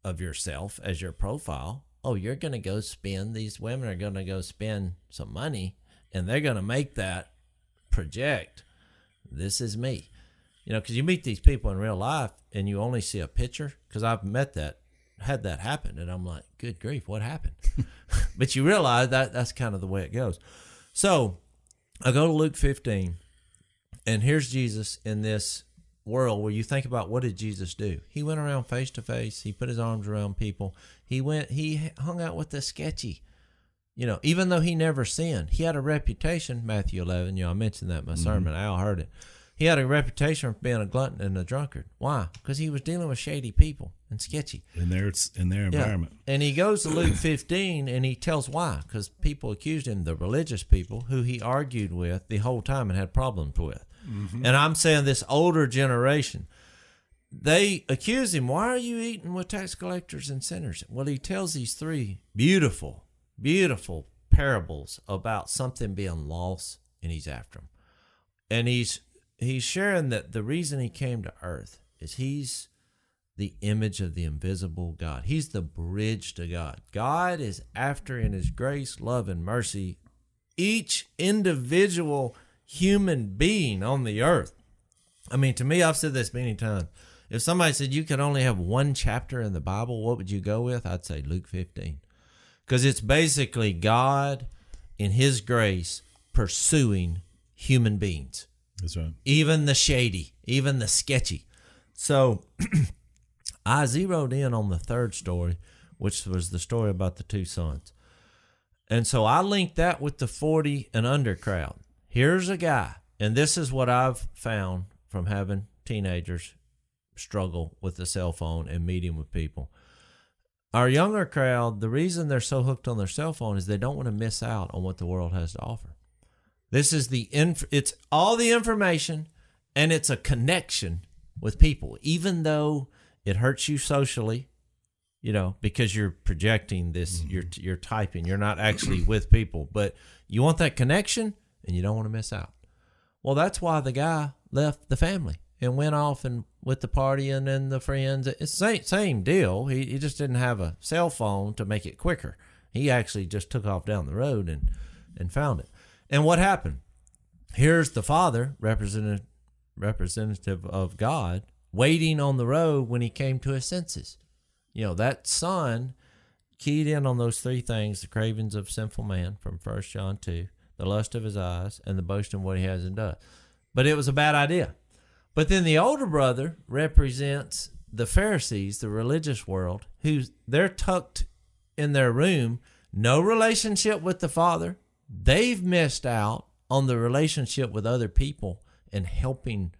S3: of yourself as your profile. Oh, you're going to go spend, these women are going to go spend some money and they're going to make that project. This is me. You know, because you meet these people in real life and you only see a picture. Because I've met that, had that happen, and I'm like, good grief, what happened? but you realize that that's kind of the way it goes. So I go to Luke 15, and here's Jesus in this world where you think about what did Jesus do? He went around face to face. He put his arms around people. He went. He hung out with the sketchy. You know, even though he never sinned, he had a reputation. Matthew 11. You know, I mentioned that in my mm-hmm. sermon. Al heard it. He had a reputation for being a glutton and a drunkard. Why? Because he was dealing with shady people and sketchy.
S1: In their in their environment.
S3: And he goes to Luke 15 and he tells why. Because people accused him, the religious people who he argued with the whole time and had problems with. Mm-hmm. And I'm saying this older generation, they accuse him, why are you eating with tax collectors and sinners? Well, he tells these three beautiful, beautiful parables about something being lost and he's after them. And he's he's sharing that the reason he came to earth is he's the image of the invisible God. He's the bridge to God. God is after in his grace, love, and mercy each individual human being on the earth. I mean, to me, I've said this many times. If somebody said you could only have one chapter in the Bible, what would you go with? I'd say Luke 15. Because it's basically God in his grace pursuing human beings
S1: That's right.
S3: even the shady, even the sketchy. So I zeroed in on the third story, which was the story about the two sons. And so I linked that with the 40 and under crowd. Here's a guy, and this is what I've found from having teenagers struggle with the cell phone and meeting with people. Our younger crowd, the reason they're so hooked on their cell phone is they don't want to miss out on what the world has to offer. This is the inf- it's all the information and it's a connection with people even though it hurts you socially, you know, because you're projecting this mm-hmm. you're you're typing, you're not actually with people, but you want that connection and you don't want to miss out. Well, that's why the guy left the family and went off and with the party and then the friends. It's same same deal. He he just didn't have a cell phone to make it quicker. He actually just took off down the road and and found it. And what happened? Here's the father, representative representative of God, waiting on the road when he came to his senses. You know, that son keyed in on those three things the cravings of sinful man from First John 2, the lust of his eyes, and the boasting of what he hasn't done. But it was a bad idea. But then the older brother represents the Pharisees, the religious world, who they're tucked in their room, no relationship with the Father. They've missed out on the relationship with other people and helping,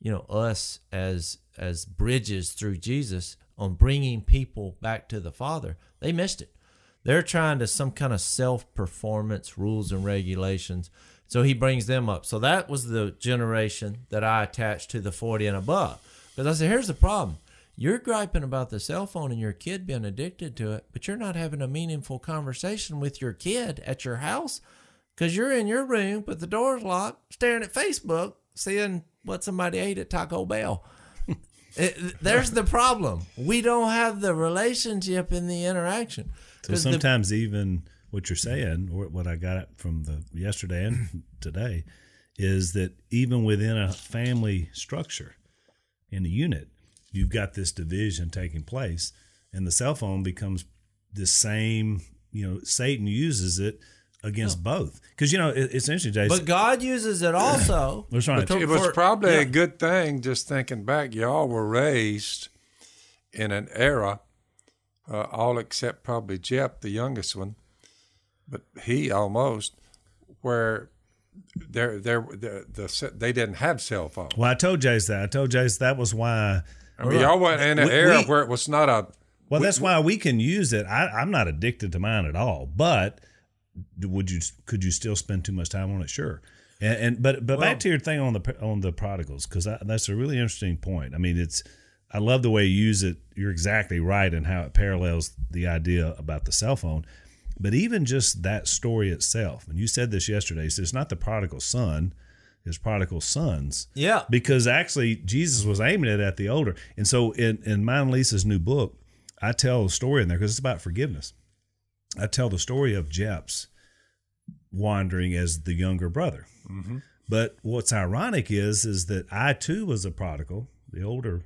S3: you know, us as as bridges through Jesus on bringing people back to the Father. They missed it. They're trying to some kind of self performance rules and regulations. So he brings them up. So that was the generation that I attached to the 40 and above. Because I said, here's the problem. You're griping about the cell phone and your kid being addicted to it, but you're not having a meaningful conversation with your kid at your house because you're in your room, but the door's locked, staring at Facebook, seeing what somebody ate at Taco Bell. it, there's the problem. We don't have the relationship in the interaction.
S1: So sometimes the, even what you're saying, or what I got from the yesterday and today, is that even within a family structure, in a unit, you've got this division taking place, and the cell phone becomes the same. You know, Satan uses it against oh. both because you know it, it's interesting, Jason.
S3: But God uses it also.
S1: That's right.
S2: it was probably yeah. a good thing. Just thinking back, y'all were raised in an era, uh, all except probably Jeff, the youngest one, but he almost where they're, they're, the, the, they didn't have cell phones.
S1: Well, I told Jase that. I told Jase that was why.
S2: I mean, y'all went in an we, era we, where it was not a.
S1: Well, we, that's why we can use it. I, I'm not addicted to mine at all, but would you could you still spend too much time on it? Sure. And, and but but well, back to your thing on the on the prodigals because that's a really interesting point. I mean, it's I love the way you use it. You're exactly right in how it parallels the idea about the cell phone. But even just that story itself, and you said this yesterday, so it's not the prodigal son, it's prodigal sons.
S3: Yeah.
S1: Because actually Jesus was aiming it at the older. And so in, in mine Lisa's new book, I tell a story in there because it's about forgiveness. I tell the story of Jeps wandering as the younger brother. Mm-hmm. But what's ironic is is that I too was a prodigal, the older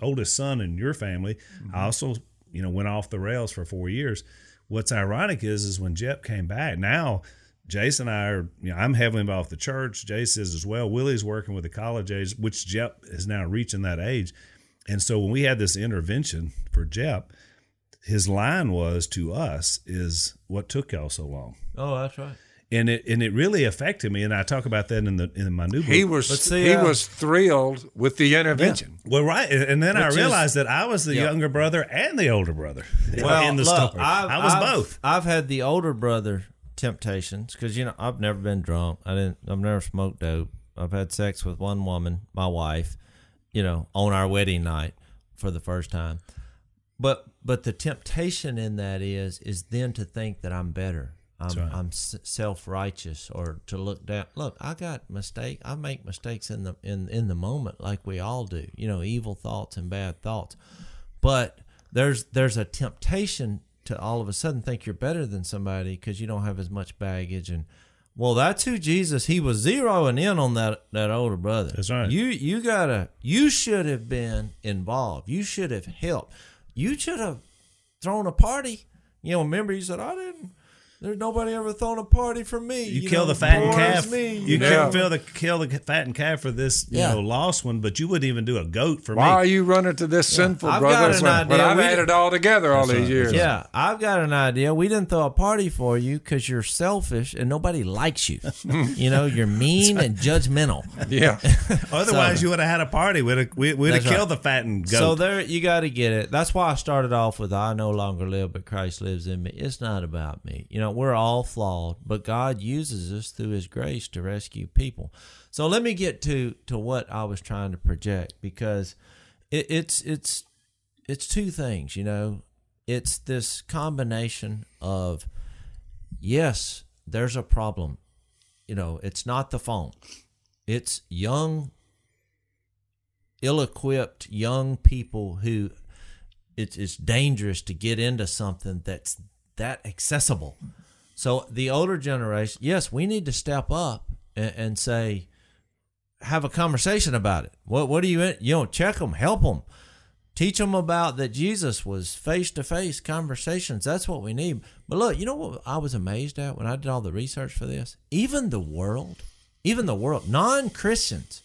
S1: oldest son in your family. Mm-hmm. I also, you know, went off the rails for four years. What's ironic is is when Jep came back. Now, Jason and I are, you know, I'm heavily involved with the church. Jason is as well. Willie's working with the college age, which Jep is now reaching that age. And so when we had this intervention for Jep, his line was to us is what took y'all so long.
S3: Oh, that's right.
S1: And it and it really affected me, and I talk about that in the in my new book.
S2: He was see, he uh, was thrilled with the intervention.
S1: Yeah. Well, right, and then Which I realized is, that I was the yeah. younger brother and the older brother.
S3: Well,
S1: in the
S3: Luke,
S1: story, I've, I was
S3: I've,
S1: both.
S3: I've had the older brother temptations because you know I've never been drunk. I didn't. I've never smoked dope. I've had sex with one woman, my wife, you know, on our wedding night for the first time. But but the temptation in that is is then to think that I'm better. I'm, right. I'm self righteous or to look down. Look, I got mistake. I make mistakes in the in in the moment, like we all do. You know, evil thoughts and bad thoughts. But there's there's a temptation to all of a sudden think you're better than somebody because you don't have as much baggage and well that's who jesus he was zeroing in on that that older brother
S1: that's right
S3: you you gotta you should have been involved you should have helped you should have thrown a party. You know, remember you said I didn't. There's nobody ever thrown a party for me.
S1: You, you kill know, the fattened calf. Me, you, you yeah. kill the kill the fattened calf for this you yeah. know lost one, but you wouldn't even do a goat for
S2: Why
S1: me.
S2: Why are you running to this yeah. sinful I've brother? But I've had it all together all these right. years.
S3: Yeah, I've got an idea. We didn't throw a party for you because you're selfish and nobody likes you. you know, you're mean and judgmental.
S2: Yeah.
S1: Otherwise, so, you would have had a party. We'd have, we'd have killed right. the and goat.
S3: So there, you got to get it. That's why I started off with "I no longer live, but Christ lives in me." It's not about me. You know, we're all flawed but God uses us through His grace to rescue people. So let me get to to what I was trying to project because it, it's it's it's two things, you know. It's this combination of yes, there's a problem. You know, it's not the phone. It's young, ill-equipped young people who it's it's dangerous to get into something that's that accessible. So the older generation, yes, we need to step up and, and say, have a conversation about it. What what do you you know check them, help them, teach them about that Jesus was face to face conversations. That's what we need. But look, you know what I was amazed at when I did all the research for this. Even the world, even the world, non Christians,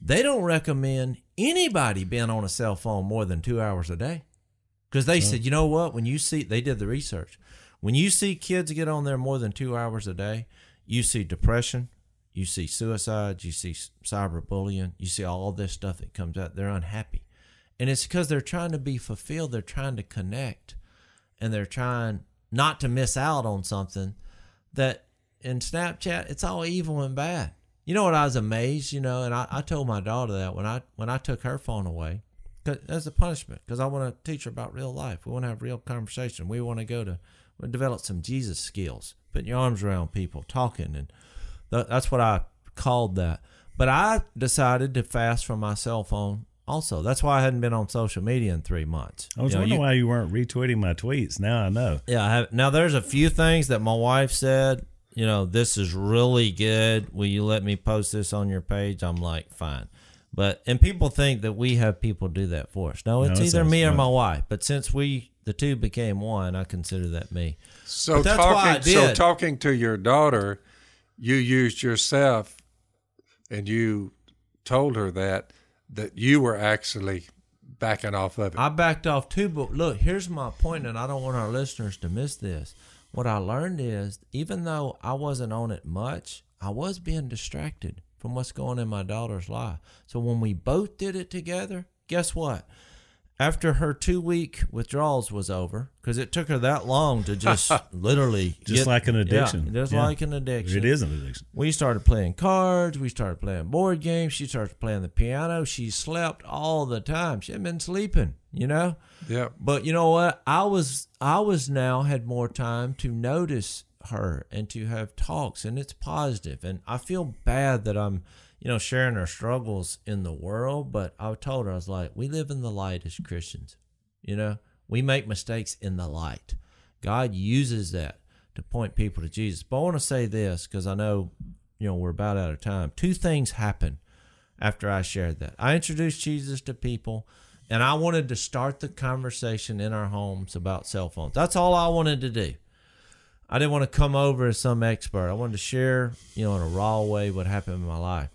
S3: they don't recommend anybody being on a cell phone more than two hours a day because they said, you know what? When you see, they did the research. When you see kids get on there more than two hours a day, you see depression, you see suicides, you see cyberbullying, you see all this stuff that comes out. They're unhappy. And it's because they're trying to be fulfilled, they're trying to connect, and they're trying not to miss out on something that in Snapchat, it's all evil and bad. You know what? I was amazed, you know, and I, I told my daughter that when I when I took her phone away, as a punishment, because I want to teach her about real life. We want to have real conversation. We want to go to develop some Jesus skills, putting your arms around people, talking, and th- that's what I called that. But I decided to fast from my cell phone. Also, that's why I hadn't been on social media in three months.
S1: I was
S3: You know,
S1: wondering
S3: you-
S1: why you weren't retweeting my tweets. Now I know.
S3: yeah, I have, now there's a few things that my wife said. You know, this is really good. Will you let me post this on your page? I'm like, fine. But and people think that we have people do that for us. No, it's
S1: No, it
S3: either me or my wife. But since we the two became one, I consider that me.
S2: So
S3: But that's why I
S2: talking, so talking to your daughter, you used yourself, and you told her that that you were actually backing off of it.
S3: I backed off too, but look, here's my point, and I don't want our listeners to miss this. What I learned is, even though I wasn't on it much, I was being distracted from what's going in my daughter's life. So when we both did it together, guess what? After her two week withdrawals was over, because it took her that long to just literally
S1: Just
S3: get-
S1: like an
S3: yeah,
S1: addiction.
S3: just
S1: Yeah.
S3: like an addiction.
S1: It is an addiction.
S3: We started playing cards. We started playing board games. She started playing the piano. She slept all the time. She hadn't been sleeping, you know.
S2: yeah.
S3: But you know what? I was I was now had more time to notice her and to have talks, and it's positive. And I feel bad that I'm, you know, sharing our struggles in the world. But I told her I was like, we live in the light as Christians. You know, we make mistakes in the light. God uses that to point people to Jesus. But I want to say this because I know, you know, we're about out of time. Two things happened after I shared that. I introduced Jesus to people, and I wanted to start the conversation in our homes about cell phones. That's all I wanted to do. I didn't want to come over as some expert. I wanted to share, you know, in a raw way what happened in my life.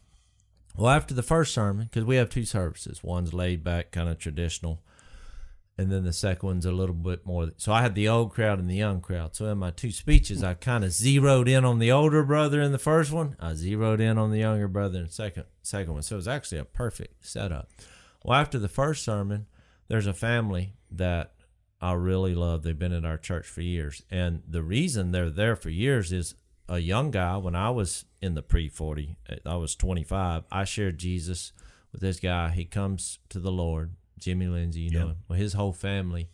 S3: Well, after the first sermon, because we have two services, one's laid back, kind of traditional, and then the second one's a little bit more. So I had the old crowd and the young crowd. So in my two speeches, I kind of zeroed in on the older brother in the first one. I zeroed in on the younger brother in the second second one. So it was actually a perfect setup. Well, after the first sermon, there's a family that I really love. They've been at our church for years, and the reason they're there for years is a young guy. When I was in the pre forty, uh, I was 25. I shared Jesus with this guy. He comes to the Lord. Jimmy Lindsay, you know him. Well, his whole family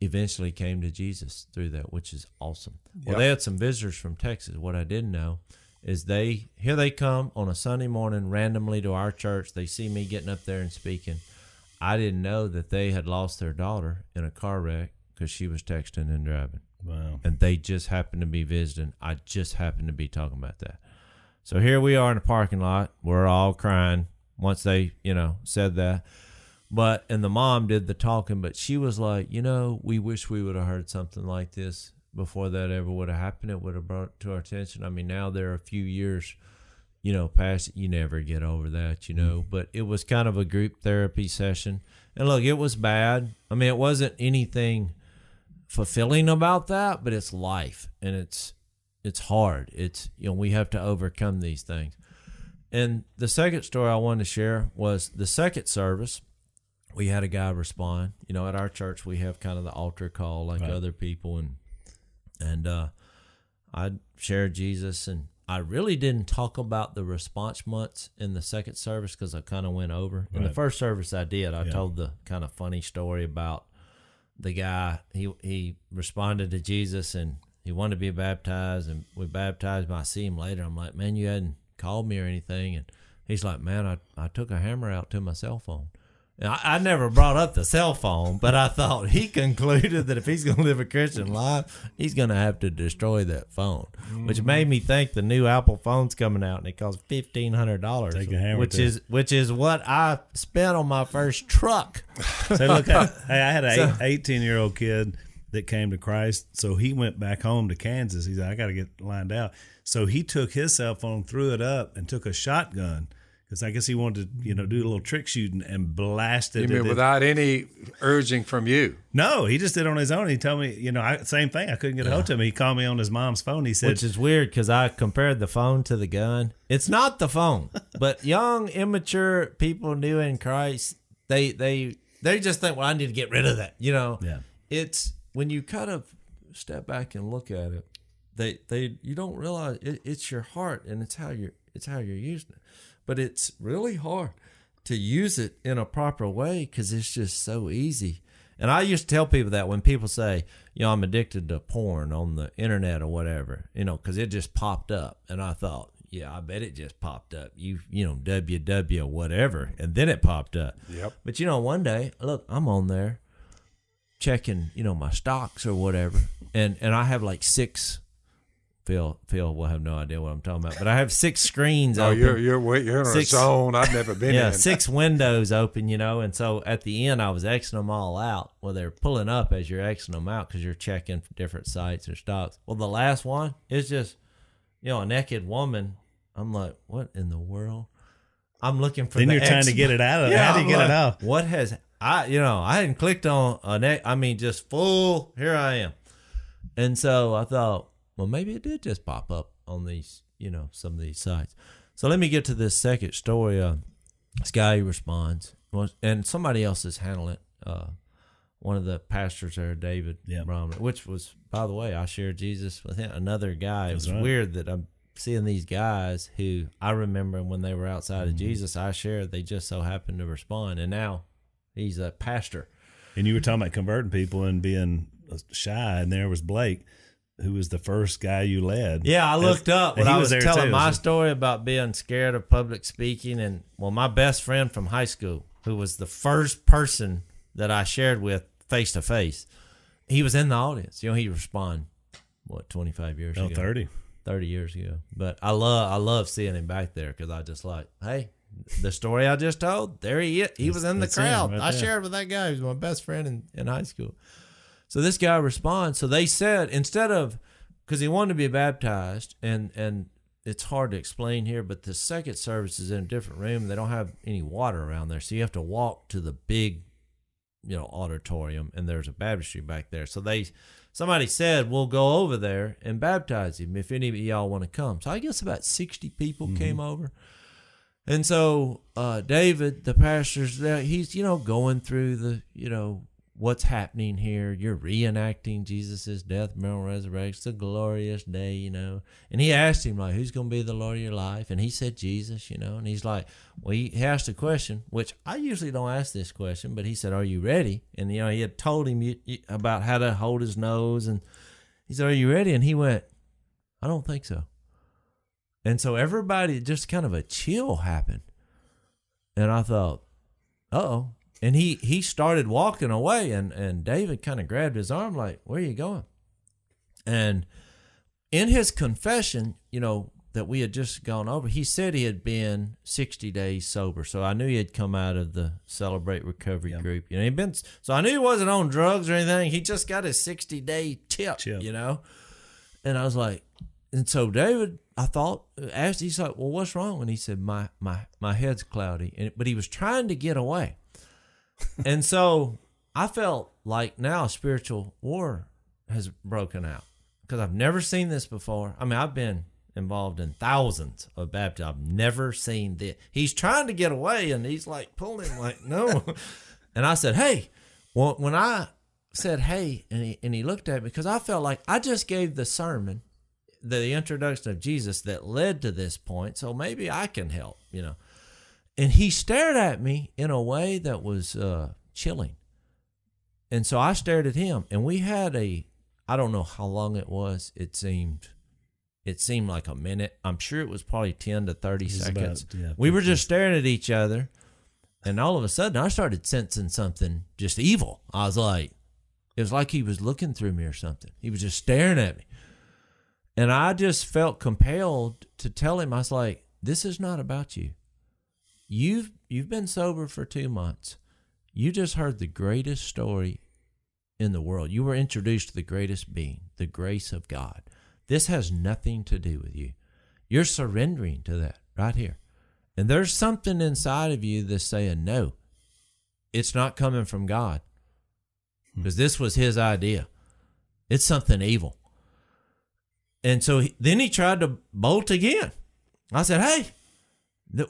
S3: eventually came to Jesus through that, which is awesome. Well, they had some visitors from Texas. What I didn't know is they here they come on a Sunday morning randomly to our church. They see me getting up there and speaking. I didn't know that they had lost their daughter in a car wreck because she was texting and driving,
S1: Wow.
S3: and they just happened to be visiting. I just happened to be talking about that. So here we are in the parking lot. We're all crying once they, you know, said that. But and the mom did the talking, but she was like, you know, we wish we would have heard something like this before that ever would have happened. It would have brought to our attention. I mean, now there are a few years, you know, past it. You never get over that, you know. Mm-hmm. But it was kind of a group therapy session, and look, it was bad. I mean, it wasn't anything fulfilling about that, but it's life, and it's it's hard. It's you know we have to overcome these things. And the second story I wanted to share was the second service. We had a guy respond. You know, at our church we have kind of the altar call like
S1: Right.
S3: other people, and and uh, I shared Jesus, and I really didn't talk about the response months in the second service because I kind of went over. In the first service I did, I
S1: Yeah.
S3: told the kind of funny story about the guy. He he responded to Jesus and he wanted to be baptized, and we baptized him. I see him later. I'm like, man, you hadn't called me or anything, and he's like, man, I I took a hammer out to my cell phone. I, I never brought up the cell phone, but I thought he concluded that if he's going to live a Christian life, he's going to have to destroy that phone, which
S1: Mm-hmm.
S3: made me think the new Apple phone's coming out and it costs fifteen hundred dollars,
S1: Take a hammer
S3: which is which is what I spent on my first truck.
S1: So look, I, hey, I had an 18 year old kid that came to Christ. So he went back home to Kansas. He said, I got to get lined out. So he took his cell phone, threw it up, and took a shotgun because I guess he wanted to, you know, do a little trick shooting and blasted
S2: You
S1: it.
S2: mean
S1: in-
S2: without any urging from you?
S1: no, he just did it on his own. He told me, you know, I, same thing. I couldn't get a hold of him. He called me on his mom's phone. He said,
S3: Which is weird because I compared the phone to the gun. It's not the phone, but young, immature people new in Christ, they they they just think, well, I need to get rid of that. You know,
S1: Yeah.
S3: It's when you kind of step back and look at it, they they you don't realize it, it's your heart and it's how you're it's how you're using it, but it's really hard to use it in a proper way because it's just so easy. And I used to tell people that when people say, you know, I'm addicted to porn on the internet or whatever, you know, because it just popped up. And I thought, yeah, I bet it just popped up. You, you know, WW whatever. And then it popped up.
S2: Yep.
S3: But, you know, one day, look, I'm on there checking, you know, my stocks or whatever. And, and I have like six. Phil, Phil will have no idea what I'm talking about, but I have six screens
S2: Oh,
S3: open
S2: you're you're you're in
S3: Six-
S2: a zone I've never been
S3: yeah,
S2: in.
S3: six windows open, you know, and so at the end I was Xing them all out. Well, they're pulling up as you're Xing them out because you're checking different sites or stocks. Well, the last one is just, you know, a naked woman. I'm like, what in the world? I'm looking for.
S1: then
S3: the
S1: you're trying to get it out of
S3: Yeah,
S1: How do you
S3: I'm
S1: get
S3: like,
S1: it out?
S3: What has I? You know, I hadn't clicked on a neck. I mean, just full. Here I am, and so I thought, well, maybe it did just pop up on these, you know, some of these sites. So let me get to this second story. Uh, this guy responds, and somebody else is handling it. Uh, one of the pastors there, David
S1: Yeah.
S3: Bromley, which was, by the way, I shared Jesus with him. Another guy. It was
S1: right.
S3: weird that I'm seeing these guys who I remember when they were outside
S1: Mm-hmm.
S3: of Jesus, I shared. They just so happened to respond, and now he's a pastor.
S1: And you were talking about converting people and being shy, and there was Blake, who was the first guy you led.
S3: Yeah, I looked up
S1: and
S3: when
S1: he
S3: I was,
S1: there
S3: telling
S1: too.
S3: my
S1: So-
S3: story about being scared of public speaking, and well, my best friend from high school, who was the first person that I shared with face to face, he was in the audience. You know, he responded what twenty five years
S1: No,
S3: ago,
S1: 30.
S3: 30 years ago. But I love I love seeing him back there because I just like, hey, the story I just told, there he is. He was in the crowd.
S1: right
S3: I shared with that guy. He was my best friend in, in high school. So this guy responds. So they said instead of because he wanted to be baptized, and and it's hard to explain here, but the second service is in a different room. They don't have any water around there, so you have to walk to the big, you know, auditorium, and there's a baptistry back there. So they somebody said we'll go over there and baptize him if any of y'all want to come. So I guess about sixty people came over. And so uh, David, the pastor's there, he's, you know, going through the, you know, what's happening here. You're reenacting Jesus' death, burial, resurrection. It's a glorious day, you know. And he asked him, like, who's going to be the Lord of your life? And he said, Jesus, you know. And he's like, well, he asked a question, which I usually don't ask this question, but he said, are you ready? And, you know, he had told him about how to hold his nose. And he said, are you ready? And he went, I don't think so. And so everybody just kind of a chill happened. And I thought, oh. And he he started walking away and, and David kind of grabbed his arm like, Where are you going? And in his confession, you know, that we had just gone over, he said he had been 60 days sober. So I knew he had come out of the Celebrate Recovery group. You know, he'd been, so I knew he wasn't on drugs or anything. He just got his 60 day tip,
S1: Chip.
S3: you know? And I was like, and so David, I thought, asked, he's like, well, what's wrong? And he said, my, my, my head's cloudy. And, but he was trying to get away. And so I felt like now spiritual war has broken out because I've never seen this before. I mean, I've been involved in thousands of baptisms. I've never seen this. He's trying to get away and he's like pulling like, no. and I said, hey, well, when I said, hey, and he, and he looked at me because I felt like I just gave the sermon, the introduction of Jesus that led to this point. So maybe I can help, you know. And he stared at me in a way that was uh, chilling. And so I stared at him, and we had a, I don't know how long it was. It seemed, it seemed like a minute. I'm sure it was probably ten to thirty seconds.
S1: about, yeah,
S3: we were just staring at each other, And all of a sudden, I started sensing something just evil. I was like, it was like he was looking through me or something. He was just staring at me. And I just felt compelled to tell him, I was like, this is not about you. You've you've been sober for two months. You just heard the greatest story in the world. You were introduced to the greatest being, the grace of God. This has nothing to do with you. You're surrendering to that right here. And there's something inside of you that's saying, no, it's not coming from God. Hmm. Because this was his idea. It's something evil. And so he, then he tried to bolt again. I said, hey,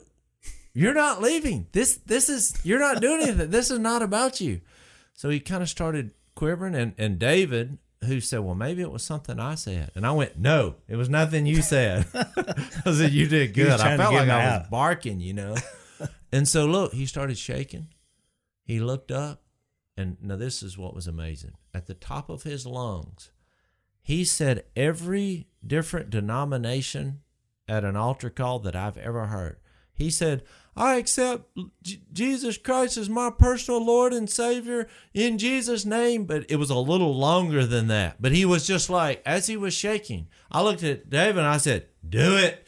S3: you're not leaving. This this is you're not doing anything. This is not about you. So he kind of started quivering and, and David, who said, Well, maybe it was something I said. And I went, No, it was nothing you said. I said, You did good. I felt like I was barking, you know. and so look, he started shaking. He looked up, and now this is what was amazing. At the top of his lungs, he said every different denomination at an altar call that I've ever heard. He said, I accept J- Jesus Christ as my personal Lord and Savior in Jesus' name. But it was a little longer than that. But he was just like, as he was shaking, I looked at David and I said, Do it.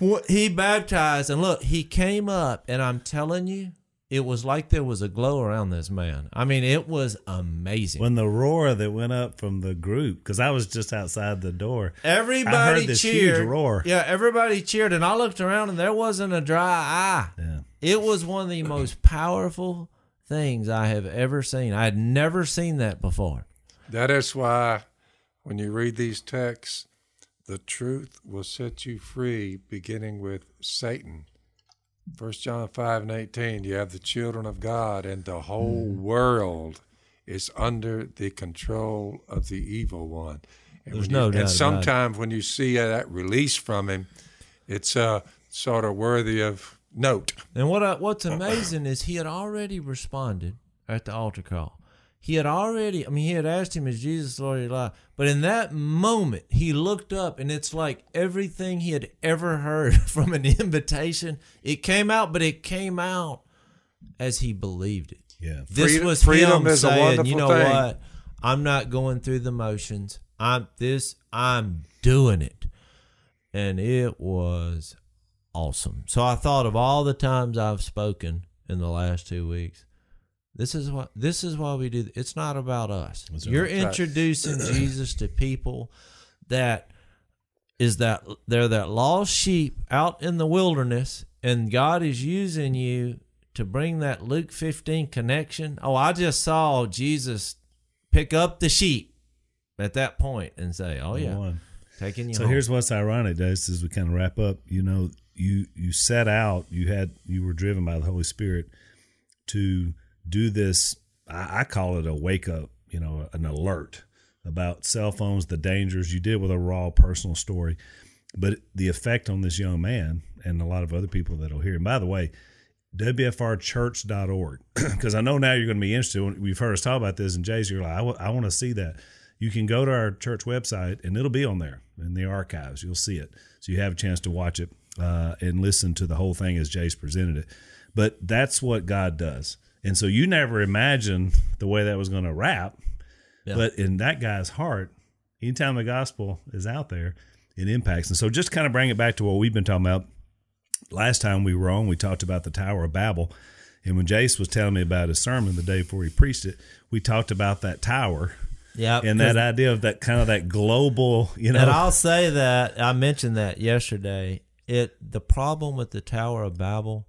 S3: he baptized, and look, he came up, and I'm telling you, it was like there was a glow around this man. I mean, it was amazing.
S1: When the roar that went up from the group, because I was just outside the door,
S3: everybody
S1: I heard this
S3: cheered.
S1: huge roar.
S3: Yeah, everybody cheered, and I looked around, and there wasn't a dry eye.
S1: Yeah.
S3: It was one of the most powerful things I have ever seen. I had never seen that before.
S2: That is why, when you read these texts, the truth will set you free, beginning with Satan. First John five and eighteen. You have the children of God, and the whole
S1: Mm.
S2: world is under the control of the evil one. And
S3: There's no
S2: you,
S3: doubt
S2: And sometimes when you see that release from him, it's uh, sort of worthy of note.
S3: And what I, what's amazing is he had already responded at the altar call. He had already, I mean, he had asked him, Is Jesus Lord of your life? But in that moment, he looked up and it's like everything he had ever heard from an invitation, it came out, but it came out as he believed it.
S1: Yeah.
S3: This
S2: Freedom-
S3: was
S2: freedom
S3: him saying, you know
S2: thing."
S3: what? I'm not going through the motions. I'm this, I'm doing it. And it was awesome. So I thought of all the times I've spoken in the last two weeks. This is what this is why we do. It's not about us. You're introducing Jesus to people that is that they're that lost sheep out in the wilderness, and God is using you to bring that Luke 15 connection. Oh, I just saw Jesus pick up the sheep at that point and say, "Oh yeah,
S1: One.
S3: taking you."
S1: So
S3: home.
S1: here's what's ironic, Jase, as we kind of wrap up. You know, you you set out, you had you were driven by the Holy Spirit to do this. I, I call it a wake up, you know, an alert about cell phones, the dangers. You did with a raw personal story, but the effect on this young man and a lot of other people that'll hear. And by the way, WFRchurch.org, because I know now you're going to be interested. when We've heard us talk about this, and Jase, you're like, I want to see that. You can go to our church website, and it'll be on there in the archives. You'll see it. So you have a chance to watch it uh, and listen to the whole thing as Jase presented it. But that's what God does. And so you never imagined the way that was going to wrap.
S3: Yeah.
S1: But in that guy's heart, anytime the gospel is out there, it impacts. And so just kind of bring it back to what we've been talking about. Last time we were on, we talked about the Tower of Babel. And when Jase was telling me about his sermon the day before he preached it, we talked about that tower
S3: yeah,
S1: and that idea of that kind of that global, you know.
S3: And I'll say that I mentioned that yesterday. It the problem with the Tower of Babel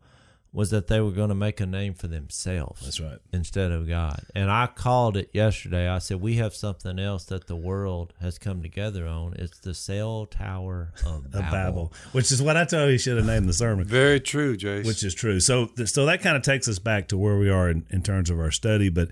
S3: was that they were going to make a name for themselves.
S1: That's right.
S3: Instead of God. And I called it yesterday. I said we have something else that the world has come together on. It's the cell tower of Babel.
S1: of Babel, which is what I told you he should have named the sermon.
S2: Very true, Jase.
S1: which is true. So, so that kind of takes us back to where we are in, in terms of our study. But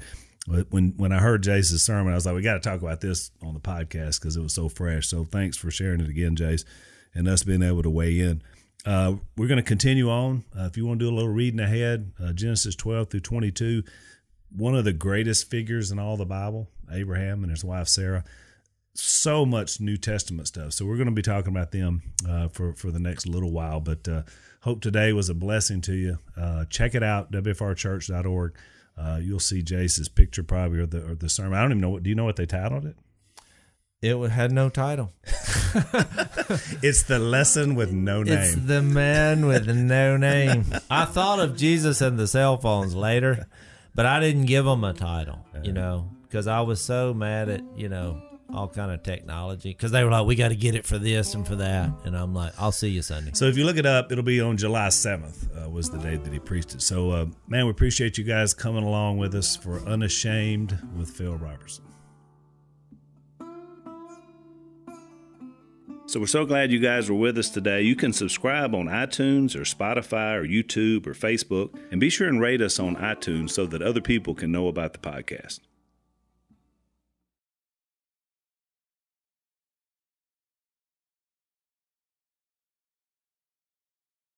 S1: when when I heard Jase's sermon, I was like, we got to talk about this on the podcast because it was so fresh. So, thanks for sharing it again, Jase, and us being able to weigh in. Uh, we're going to continue on. Uh, if you want to do a little reading ahead, uh, Genesis 12 through 22, one of the greatest figures in all the Bible, Abraham and his wife Sarah. so much New Testament stuff. So we're going to be talking about them uh, for for the next little while. But uh, hope today was a blessing to you. Uh, check it out, wfrchurch.org. You'll see Jase's picture probably or the or the sermon. I don't even know what. Do you know what they titled it?
S3: It had no title.
S1: it's the lesson with no name.
S3: It's the man with no name. I thought of Jesus and the cell phones later, but I didn't give them a title. You know, because I was so mad at you know all kind of technology because they were like, we got to get it for this and for that, and I'm like, I'll see you Sunday.
S1: So if you look it up, it'll be on July 7th uh, was the day that he preached it. So uh, man, we appreciate you guys coming along with us for Unashamed with Phil Robertson. So we're so glad you guys were with us today. You can subscribe on iTunes or Spotify or YouTube or Facebook, and be sure and rate us on iTunes so that other people can know about the podcast.